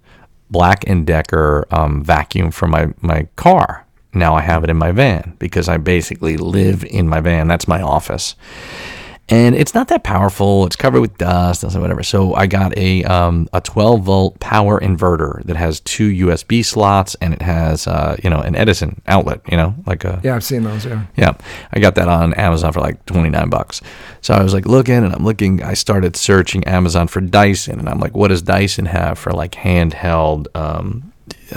Black and Decker um, vacuum for my my car. Now I have it in my van because I basically live in my van. That's my office and it's not that powerful. It's covered with dust and whatever. So I got a um, a 12 volt power inverter that has two USB slots and it has uh, you know an Edison outlet. You know, like a yeah, I've seen those. Yeah, yeah, I got that on Amazon for like 29 bucks. So I was like looking and I'm looking, I started searching Amazon for Dyson and I'm like, what does Dyson have for like handheld, um,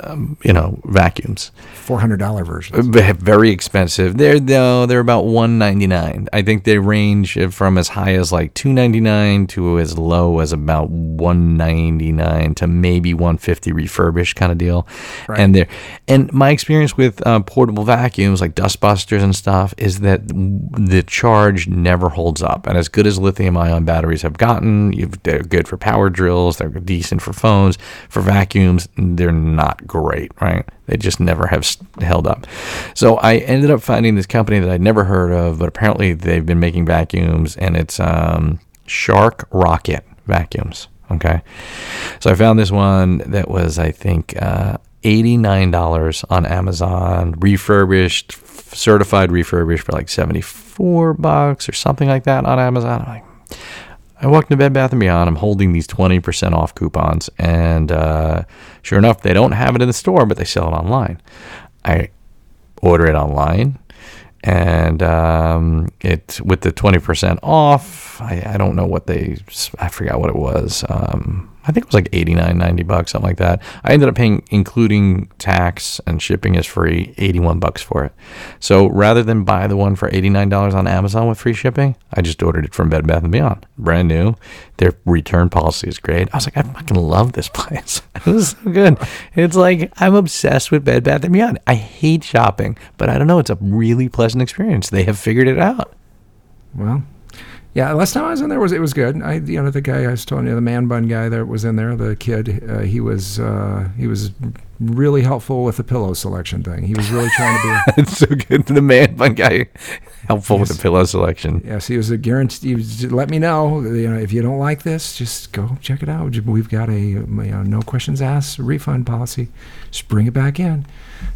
um, you know, vacuums. Four hundred dollar versions. Very expensive. They're though they're about one ninety nine. I think they range from as high as like two ninety nine to as low as about one ninety nine to maybe one fifty refurbished kind of deal. Right. And there, and my experience with uh, portable vacuums like dustbusters and stuff is that the charge never holds up. And as good as lithium ion batteries have gotten, you've, they're good for power drills. They're decent for phones. For vacuums, they're not great, right? They just never have held up. So I ended up finding this company that I'd never heard of, but apparently they've been making vacuums, and it's um, Shark Rocket vacuums. Okay, so I found this one that was, I think, uh, eighty-nine dollars on Amazon, refurbished, certified refurbished for like seventy-four bucks or something like that on Amazon. I'm like, I walked into Bed Bath and Beyond. I'm holding these twenty percent off coupons, and uh, sure enough, they don't have it in the store, but they sell it online. I order it online, and um, it with the twenty percent off. I, I don't know what they. I forgot what it was. Um, I think it was like 89, 90 bucks, something like that. I ended up paying, including tax and shipping is free, 81 bucks for it. So rather than buy the one for $89 on Amazon with free shipping, I just ordered it from Bed Bath & Beyond. Brand new. Their return policy is great. I was like, I fucking love this (laughs) place. (laughs) this is so good. It's like, I'm obsessed with Bed Bath & Beyond. I hate shopping, but I don't know. It's a really pleasant experience. They have figured it out. Well, yeah. Last time I was in there was it was good. I you know the guy I was telling you the man bun guy that was in there the kid uh, he was uh, he was really helpful with the pillow selection thing. He was really trying to be. (laughs) it's so good. The man bun guy, helpful with the pillow selection. Yes, he was a guarantee. He was, let me know. You know, if you don't like this, just go check it out. We've got a you know, no questions asked refund policy. Just bring it back in,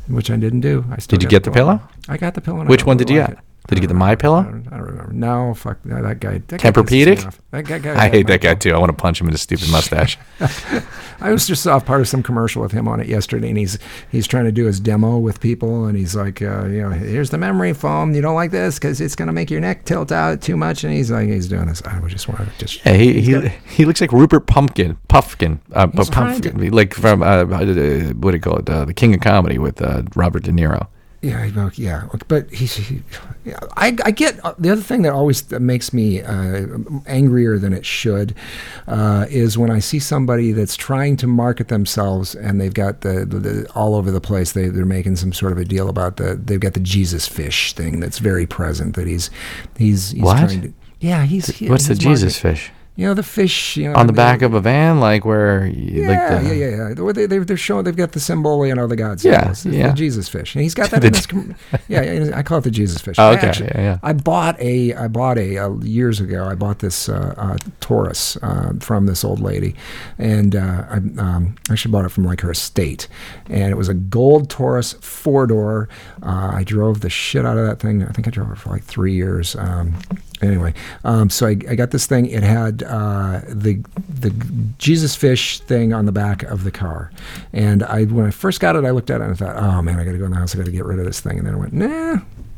which I didn't do. I still Did you get the pillow? I got the pillow. Which one did you like get? it. Did you get the My Pillow? I don't, I don't remember. No, fuck no, that guy. That guy pisses me Tempur-Pedic? off. That guy, guy I hate that guy too. I want to punch him in his stupid mustache. (laughs) (laughs) I was just off part of some commercial with him on it yesterday, and he's he's trying to do his demo with people, and he's like, uh, you know, here's the memory foam. You don't like this because it's gonna make your neck tilt out too much, and he's like, he's doing this. I would just want to just. Yeah, he he, he looks like Rupert Pumpkin, Puffkin, uh, He's trying Pumpkin, like from uh, uh, what do you call it, uh, the King of Comedy with uh, Robert De Niro. Yeah, yeah, but he's. He, I, I get uh, the other thing that always makes me uh, angrier than it should uh, is when I see somebody that's trying to market themselves and they've got the, the, the all over the place. They they're making some sort of a deal about the they've got the Jesus fish thing that's very present. That he's he's, he's What? trying to. Yeah, he's. he- What's the his Jesus market- fish? You know the fish. You know, On the back of a van, like where, you, yeah, like the, yeah, yeah, yeah. Where They, they, they're showing they've got the symbol, you know, the God Yeah. Yeah. The Jesus fish, and he's got (laughs) that in his. (laughs) Yeah, I call it the Jesus fish. Oh, okay, actually- yeah, yeah. I bought a, I bought a uh, years ago. I bought this uh, uh, Taurus uh, from this old lady, and uh, I um, actually bought it from like her estate, and it was a gold Taurus four door. Uh, I drove the shit out of that thing. I think I drove it for like three years. Um, anyway, um, so I, I got this thing. It had uh, the the Jesus fish thing on the back of the car, and I when I first got it, I looked at it and I thought, oh man, I got to go in the house. I got to get rid of this thing. And then I went, nah.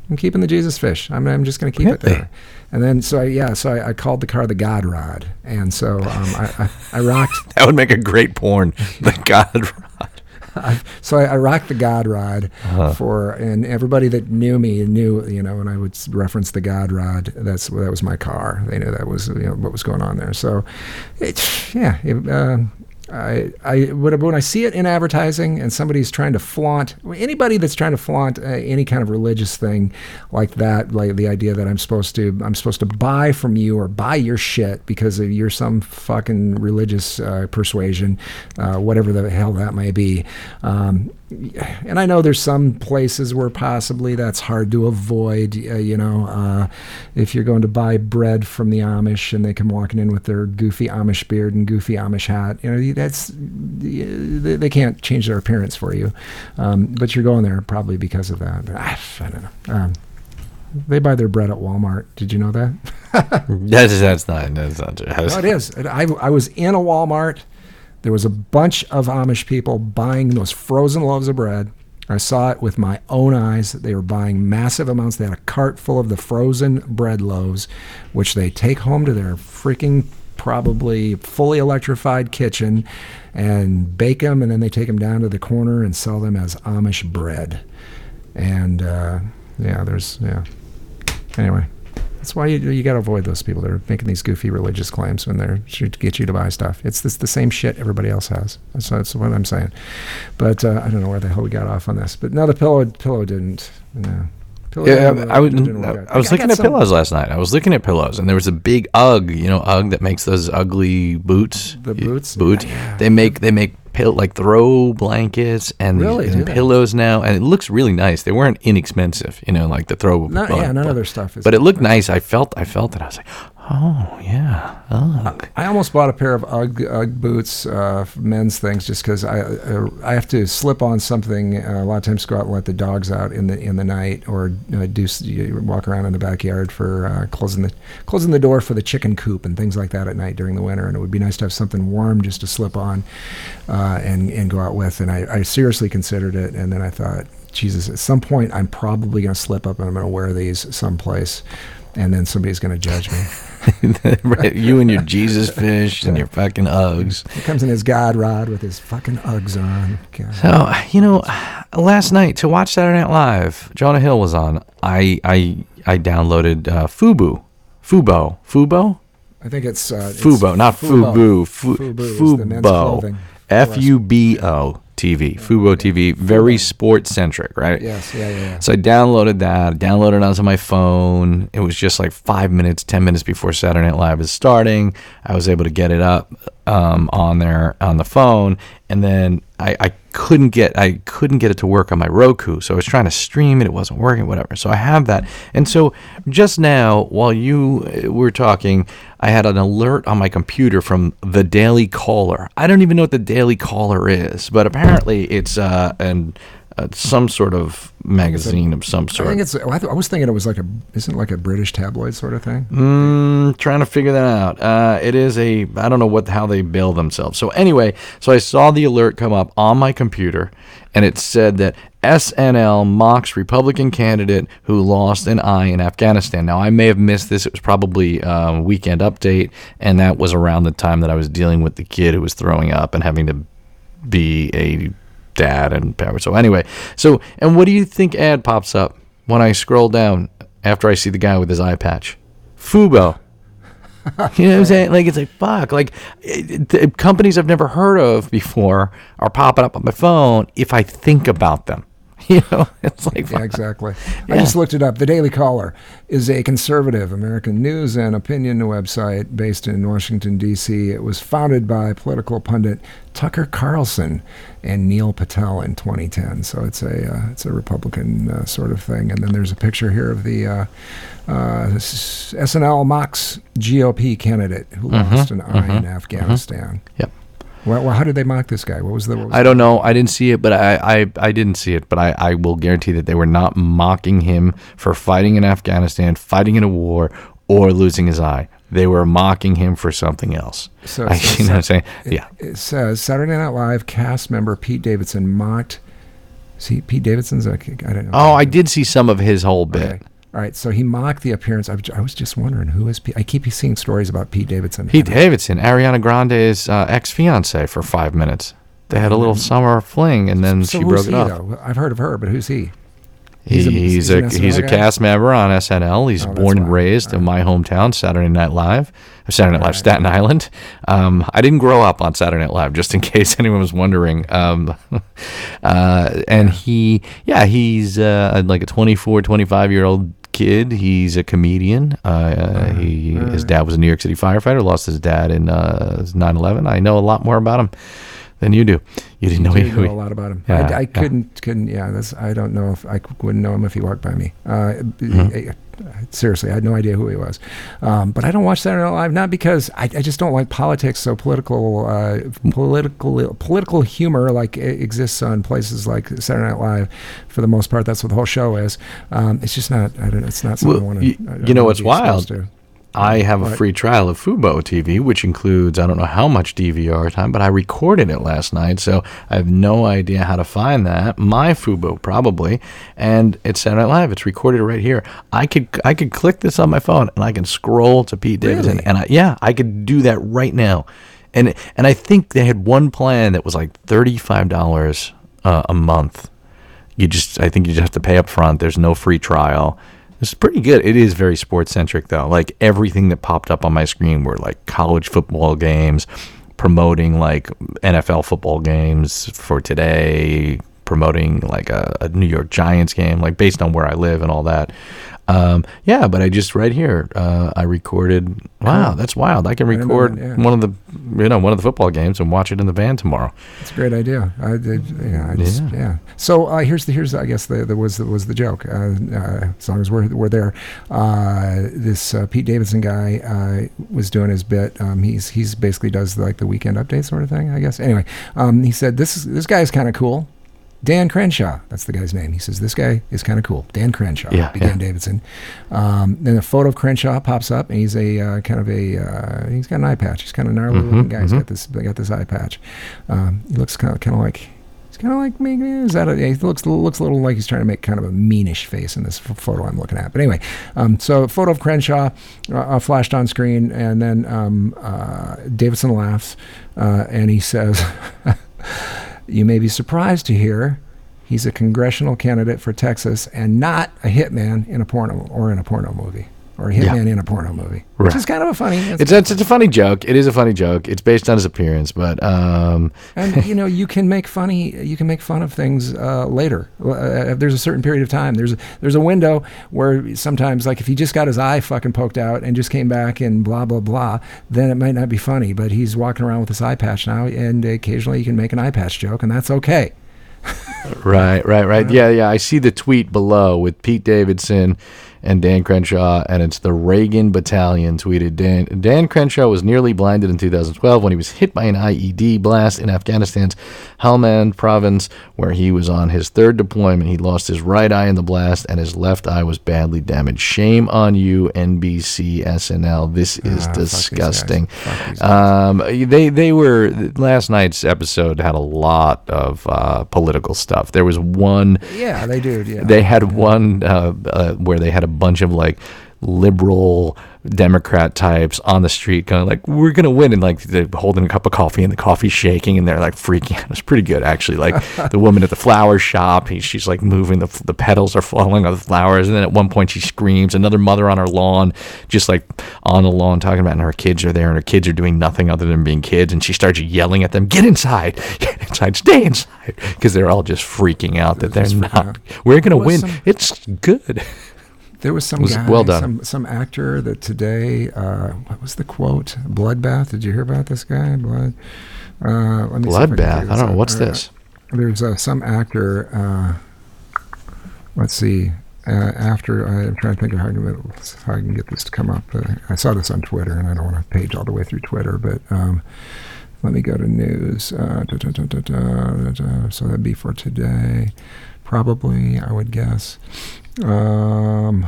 I'm keeping the Jesus fish. I'm, I'm just going to keep it there. And then, so I, yeah, so I, I called the car the God Rod. And so um, I, I, I rocked, (laughs) that would make a great porn. The (laughs) God Rod. I, so I, I rocked the God Rod for, and everybody that knew me knew, you know, when I would reference the God Rod, that's that was my car. They knew that was you know what was going on there. So, it, yeah, it, uh, I, I when, I see it in advertising and somebody's trying to flaunt anybody that's trying to flaunt uh, any kind of religious thing like that, like the idea that I'm supposed to I'm supposed to buy from you or buy your shit because you're some fucking religious uh, persuasion, uh, whatever the hell that may be. Um, and I know there's some places where possibly that's hard to avoid. Uh, you know, uh, if you're going to buy bread from the Amish and they come walking in with their goofy Amish beard and goofy Amish hat, you know, that's they, can't change their appearance for you. Um, but you're going there probably because of that. I, I don't know. Um, they buy their bread at Walmart. Did you know that? (laughs) That's, that's not, that's not true. No, it is. I, I was in a Walmart. There was a bunch of Amish people buying those frozen loaves of bread. I saw it with my own eyes. They were buying massive amounts. They had a cart full of the frozen bread loaves, which they take home to their freaking probably fully electrified kitchen, and bake them, and then they take them down to the corner and sell them as Amish bread. And uh, yeah, there's yeah. Anyway, that's why you you got to avoid those people that are making these goofy religious claims when they're to get you to buy stuff. It's this the same shit everybody else has. That's, that's what I'm saying. But uh, I don't know where the hell we got off on this. But no, the pillow pillow didn't. No. Pillow Yeah, didn't- I, was, didn't work out. I was got looking at some- pillows last night. I was looking at pillows, and there was a big UGG, you know, UGG that makes those ugly boots. The boots? boots. Yeah, yeah. They make they make pill like throw blankets and, Really, and they? pillows now, and it looks really nice. They weren't inexpensive, you know, like the throw. No, bun- yeah, none of their stuff is. But it looked nice. I felt I felt it. I was like, oh yeah, UGG. I almost bought a pair of UGG, UGG boots, uh, men's things, just because I uh, I have to slip on something uh, a lot of times. Go out and let the dogs out in the in the night, or uh, do walk around in the backyard for uh, closing the closing the door for the chicken coop and things like that at night during the winter. And it would be nice to have something warm just to slip on uh, and and go out with. And I, I seriously considered it, and then I thought, Jesus, at some point I'm probably going to slip up and I'm going to wear these someplace, and then somebody's going to judge me. (laughs) Right, you and your Jesus fish and your fucking Uggs. He comes in his God rod with his fucking Uggs on. God. So you know, last night to watch Saturday Night Live, Jonah Hill was on. I I I downloaded uh, Fubu, Fubo, Fubo, I think it's uh, it's Fubo, not Fubu, Fu- Fubu men's Fubo. F U B O TV, Fubo TV, very sports centric, right? Yes, yeah, yeah, yeah. So I downloaded that, downloaded it onto my phone. It was just like five minutes, 10 minutes before Saturday Night Live is starting. I was able to get it up um, on there on the phone. And then I, I couldn't get I couldn't get it to work on my Roku. So I was trying to stream it, it wasn't working, whatever. So I have that. And so just now, while you uh, were talking, I had an alert on my computer from the Daily Caller. I don't even know what the Daily Caller is, but apparently it's uh, an uh, some sort of magazine of some sort. I think it's. I, th- I was thinking it was like a. Isn't it like a British tabloid sort of thing? Mm, trying to figure that out. Uh, it is a I don't know what how they bill themselves. So anyway, so I saw the alert come up on my computer, and it said that SNL mocks Republican candidate who lost an eye in Afghanistan. Now I may have missed this. It was probably um, weekend update, and that was around the time that I was dealing with the kid who was throwing up and having to be a dad and power. So anyway, so and what do you think ad pops up when I scroll down after I see the guy with his eye patch? Fubo. (laughs) You know what I'm saying? Like it's like fuck. Like it, companies I've never heard of before are popping up on my phone if I think about them. (laughs) You know, it's like Yeah, exactly. I just looked it up. The Daily Caller is a conservative American news and opinion website based in Washington, D.C. It was founded by political pundit Tucker Carlson and Neil Patel in 2010. So it's a uh, it's a Republican uh, sort of thing. And then there's a picture here of the uh, uh, SNL mocks GOP candidate who lost an eye in Afghanistan. Yep. Well, well, how did they mock this guy? What was the? What was I don't know. I didn't see it, but I, I, I didn't see it. But I, I will guarantee that they were not mocking him for fighting in Afghanistan, fighting in a war, or losing his eye. They were mocking him for something else. So I, it's- (laughs) you know what I'm saying? It, Yeah. It says Saturday Night Live cast member Pete Davidson mocked. See, Pete Davidson's. a- I don't know. Oh, I did see some of his whole bit. Okay. All right. So he mocked the appearance. I, was- I was just wondering who is Pete. I keep seeing stories about Pete Davidson. Pete Davidson, Ariana Grande's uh, ex fiance for five minutes. They had a little summer fling, and then Mm-hmm. So she broke it off. though? I've heard of her, but who's he? He's a he's a, he's a cast member on SNL. He's Oh, born and raised in my hometown, Saturday Night Live, or Saturday Night Live, Right. Staten Island. Um, I didn't grow up on Saturday Night Live, just in (laughs) case anyone was wondering. Um, (laughs) uh, and he, yeah, he's uh, like a 24, 25 year old kid. He's a comedian. Uh, he his dad was a New York City firefighter. Lost his dad in uh, 9/11. I know a lot more about him than you do. You didn't know I he. know (laughs) a lot about him. Yeah, I, I couldn't, couldn't. Yeah, that's. I don't know if I wouldn't know him if he walked by me. Uh, Mm-hmm. I- seriously, I had no idea who he was. Um, but I don't watch Saturday Night Live not because I, I just don't like politics. So political, uh, political, political humor like it exists on places like Saturday Night Live. For the most part, that's what the whole show is. Um, it's just not. I don't. It's not something Well, I want to. you know what's wild? I have a free trial of Fubo TV, which includes I don't know how much DVR time, but I recorded it last night, so I have no idea how to find that. My Fubo probably, and it's Saturday Night Live. It's recorded right here. I could I could click this on my phone and I can scroll to Pete Davidson, Really? and I, yeah, I could do that right now. And and I think they had one plan that was like thirty five dollars uh, a month. You just I think you just have to pay up front. There's no free trial. It's pretty good. It is very sports centric though. Like everything that popped up on my screen were like college football games, promoting like NFL football games for today, promoting like a, a New York Giants game, like based on where I live and all that. Um, yeah, but I just right here, uh, I recorded. Wow, that's wild! I can record that, yeah. one of the, you know, one of the football games and watch it in the van tomorrow. It's a great idea. I did, yeah, I just, Yeah. yeah. So uh, here's the here's I guess the, the was the, was the joke. Uh, uh, as long as we're we're there, uh, this uh, Pete Davidson guy uh, was doing his bit. Um, he's he's basically does like the weekend update sort of thing. I guess. Anyway, um, he said this is this guy's kind of cool. Dan Crenshaw, that's the guy's name. He says this guy is kind of cool. Dan Crenshaw, Yeah, began yeah. Davidson. Um, then a photo of Crenshaw pops up, and he's a uh, kind of a uh, he's got an eye patch. He's kind of gnarly Mhm, looking guy. He's mhm. got this got this eye patch. Um, he looks kind of kind of like he's kind of like me. Is that a, he looks looks a little like he's trying to make kind of a meanish face in this ph- photo I'm looking at. But anyway, um, so a photo of Crenshaw uh, uh, flashed on screen, and then um, uh, Davidson laughs, uh, and he says, (laughs) "You may be surprised to hear." He's a congressional candidate for Texas and not a hitman in a porno or in a porno movie or a Yeah. hitman in a porno movie, which is kind of a funny. It's, it's it's a funny joke. It is a funny joke. It's based on his appearance, but um, and you know you can make funny you can make fun of things uh, later uh, there's a certain period of time there's there's a window where sometimes like if he just got his eye fucking poked out and just came back and blah blah blah then it might not be funny but he's walking around with his eye patch now and occasionally you can make an eye patch joke and that's okay Right, right, right. (laughs) Yeah, yeah. I see the tweet below with Pete Davidson and Dan Crenshaw, and it's the Reagan Battalion tweeted. Dan, Dan Crenshaw was nearly blinded in 2012 when he was hit by an IED blast in Afghanistan's Helmand province, where he was on his third deployment. He lost his right eye in the blast, and his left eye was badly damaged. Shame on you, NBC SNL. This is Ah, guys. disgusting. Fuck these guys. Um, they they were last night's episode had a lot of uh, political stuff. There was one yeah they do yeah they had one uh, uh, where they had a bunch of like liberal Democrat types on the street, of like we're gonna win, and like they're holding a cup of coffee and the coffee's shaking, and they're like freaking out. It's pretty good actually. Like (laughs) the woman at the flower shop, he, she's like moving, the the petals are falling on the flowers, and then at one point she screams. Another mother on her lawn, just like on the lawn, talking about, and her kids are there, and her kids are doing nothing other than being kids, and she starts yelling at them, "Get inside, (laughs) get inside, stay inside," because they're all just freaking out that they're not. out. We're gonna win. some- It's good. (laughs) There was some was guy, well done. some some actor that today. Uh, what was the quote? Bloodbath. Did you hear about this guy? Blood. Uh, let me see if can Bloodbath. I don't know what's Uh, this. There's uh, some actor. Uh, let's see. Uh, after I'm trying to think of how I, can, how I can get this to come up. Uh, I saw this on Twitter, and I don't want to page all the way through Twitter, but um, let me go to news. Uh, da, da, da. So that'd be for today, probably. I would guess. Um,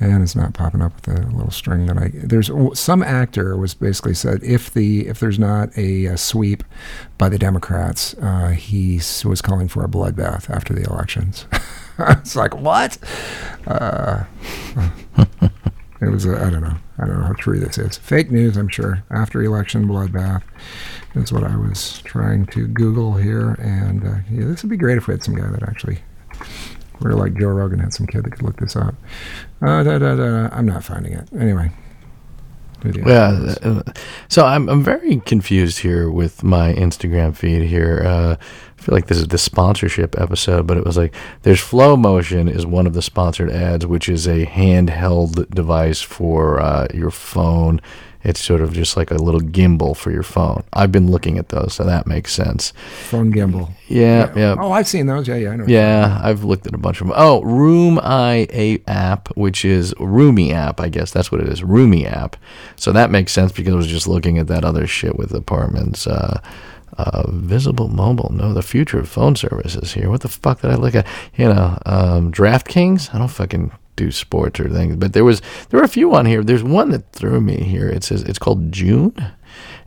and it's not popping up with a little string that I. There's some actor was basically said if the if there's not a, uh sweep by the Democrats, uh, he was calling for a bloodbath after the elections. (laughs) it's like what? Uh, (laughs) it was I I don't know I don't know how true this is. Fake news, I'm sure. After election bloodbath is what I was trying to Google here, and uh, yeah, this would be great if we had some guy that actually. We're like Joe Rogan had some kid that could look this up. Uh, da, da, da, I'm not finding it. Anyway. Who do you have? Yeah. uh, So I'm I'm very confused here with my Instagram feed here. Uh, I feel like this is the sponsorship episode, but it was like there's Flow Motion is one of the sponsored ads, which is a handheld device for uh, your phone. It's sort of just like a little gimbal for your phone. I've been looking at those, so that makes sense. Phone gimbal. Yeah, yeah. Oh, I've seen those. Yeah, yeah, I know. Yeah, I've looked at a bunch of them. Oh, Room I app, which is Roomi app, I guess that's what it is. Roomi app. So that makes sense because I was just looking at that other shit with apartments. Uh, uh, visible mobile. No, the future of phone services here. What the fuck did I look at? You know, um, DraftKings. I don't fucking do sports or things. But there was there were a few on here. There's one that threw me here. It says it's called June.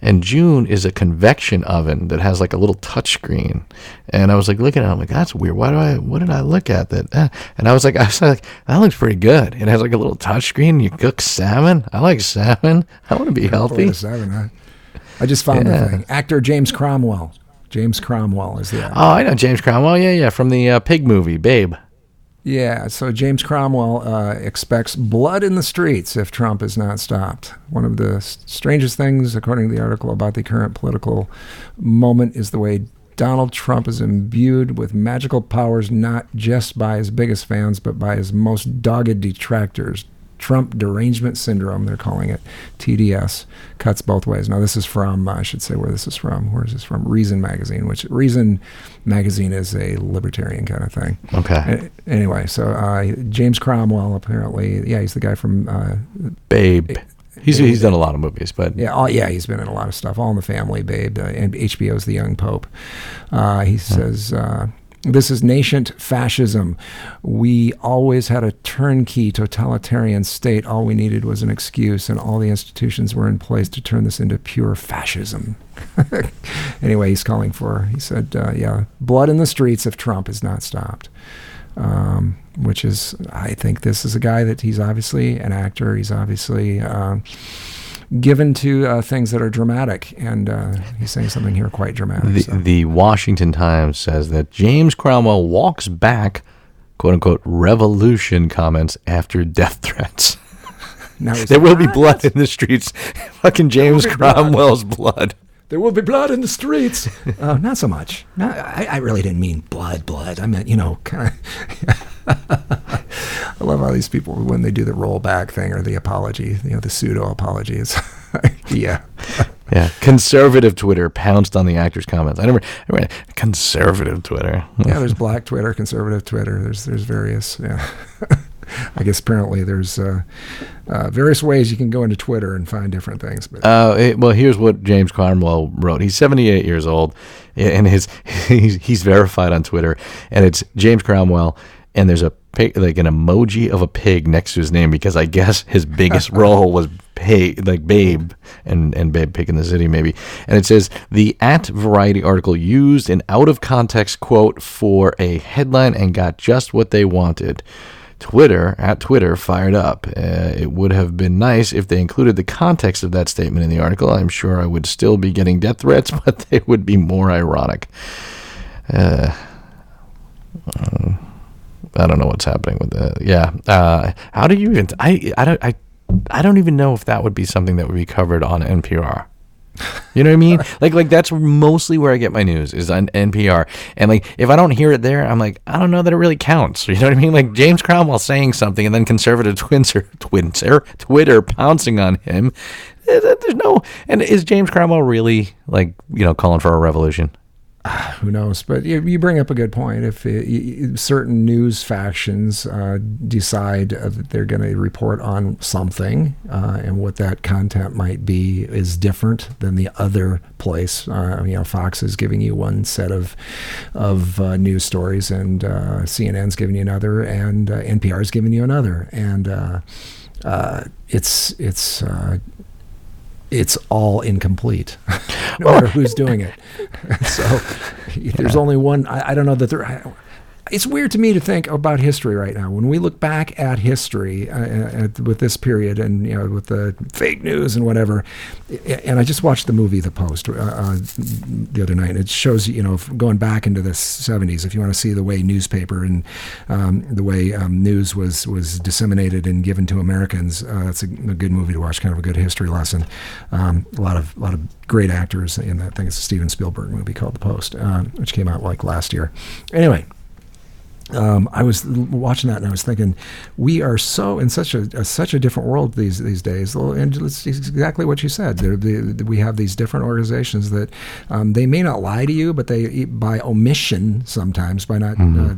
And June is a convection oven that has like a little touch screen. And I was like looking at it, I'm like, that's weird. Why do I, what did I look at that? eh?" And I was like, (laughs) I was like, that looks pretty good. It has like a little touch screen. You cook salmon. I like salmon. (laughs) I want to be healthy. Seven, huh? I just found Yeah. the thing. Actor James Cromwell. James Cromwell is the actor. Oh, I know James Cromwell. Yeah, yeah, from the uh, pig movie, Babe. Yeah, so James Cromwell uh, expects blood in the streets if Trump is not stopped. One of the strangest things, according to the article, about the current political moment is the way Donald Trump is imbued with magical powers not just by his biggest fans, but by his most dogged detractors. Trump derangement syndrome, they're calling it. TDS cuts both ways. Now, this is from, I should say where this is from. Where is this from? Reason Magazine, which Reason Magazine is a libertarian kind of thing. Okay. Anyway, so uh, James Cromwell apparently, yeah, he's the guy from, uh, Babe. He's he's done a lot of movies, but yeah, all, yeah, he's been in a lot of stuff, All in the Family, Babe, uh, and HBO's The Young Pope. Uh, he says. Uh, this is nascent fascism. We always had a turnkey totalitarian state. All we needed was an excuse, and all the institutions were in place to turn this into pure fascism. (laughs) anyway, he's calling for, he said, uh, yeah, blood in the streets if Trump is not stopped. Um, which is, I think this is a guy that he's obviously an actor. He's obviously um, given to uh, things that are dramatic, and uh, he's saying something here quite dramatic. the, so. the Washington Times says that James Cromwell walks back, quote unquote, revolution comments after death threats. Now (laughs) there will be "Ah, blood in the streets. (laughs) Fucking James. Cromwell's blood. There will be blood in the streets. uh, (laughs) not so much. No, I, I really didn't mean blood, blood. I meant, you know, (laughs) kind of. (laughs) I love how these people, when they do the rollback thing or the apology, you know, the pseudo apology, is, yeah. Yeah, conservative Twitter pounced on the actor's comments. I never, I mean, conservative Twitter. Yeah, there's black Twitter, conservative Twitter. There's there's various. Yeah. I guess apparently there's uh, uh, various ways you can go into Twitter and find different things. But Uh, it- well, here's what James Cromwell wrote. He's 78 years old, and his (laughs) he's, he's verified on Twitter, and it's James Cromwell, and there's a pig, like an emoji of a pig next to his name because I guess his biggest (laughs) role was pig, like Babe and and Babe Pig in the City maybe, and it says the at Variety article used an out of context quote for a headline and got just what they wanted. Twitter at Twitter fired up. Uh, it would have been nice if they included the context of that statement in the article. I'm sure I would still be getting death threats, (laughs) but they would be more ironic. Uh, uh, I don't know what's happening with that. Yeah. Uh, how do you even? I I don't I I don't even know if that would be something that would be covered on NPR. You know what I mean? Like like that's mostly where I get my news is on NPR. And like if I don't hear it there, I'm like I don't know that it really counts. (laughs) You know what I mean? Like James Cromwell saying something and then conservative (laughs) twinser twinser Twitter pouncing on him. Eh, There's no and is James Cromwell really like you know calling for a revolution? (sighs) who knows? But you, bring up a good point. If it, y- certain news factions uh, decide uh, that they're going to report on something, uh, and what that content might be is different than the other place. Uh, you know, Fox is giving you one set of of uh, news stories, and uh, CNN's giving you another, and uh, NPR is giving you another, and uh, uh, it's it's. It's all incomplete, (laughs) no oh. matter who's doing it. (laughs) so there's only one. I, I don't know that there. I, it's weird to me to think about history right now. When we look back at history uh, at, with this period, and you know, with the fake news and whatever, and I just watched the movie The Post uh, uh, the other night. And it shows you know going back into the 70s. If you want to see the way newspaper and um, the way um, news was was disseminated and given to Americans, uh, that's a, a good movie to watch. Kind of a good history lesson. Um, a lot of a lot of great actors in that. I think it's a Steven Spielberg movie called The Post, uh, which came out like last year. Anyway um, I was watching that and I was thinking, we are so in such a, a such a different world these these days. And it's exactly what you said. The we have these different organizations that um, they may not lie to you, but they by omission sometimes by not uh,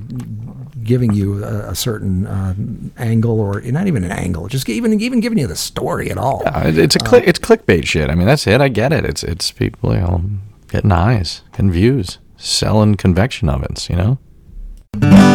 giving you a, a certain uh, angle or not even an angle, just even even giving you the story at all. Uh, It's a click. It's clickbait shit. I mean, that's it. I get it. It's it's people you know getting eyes, getting views, selling convection ovens. You know.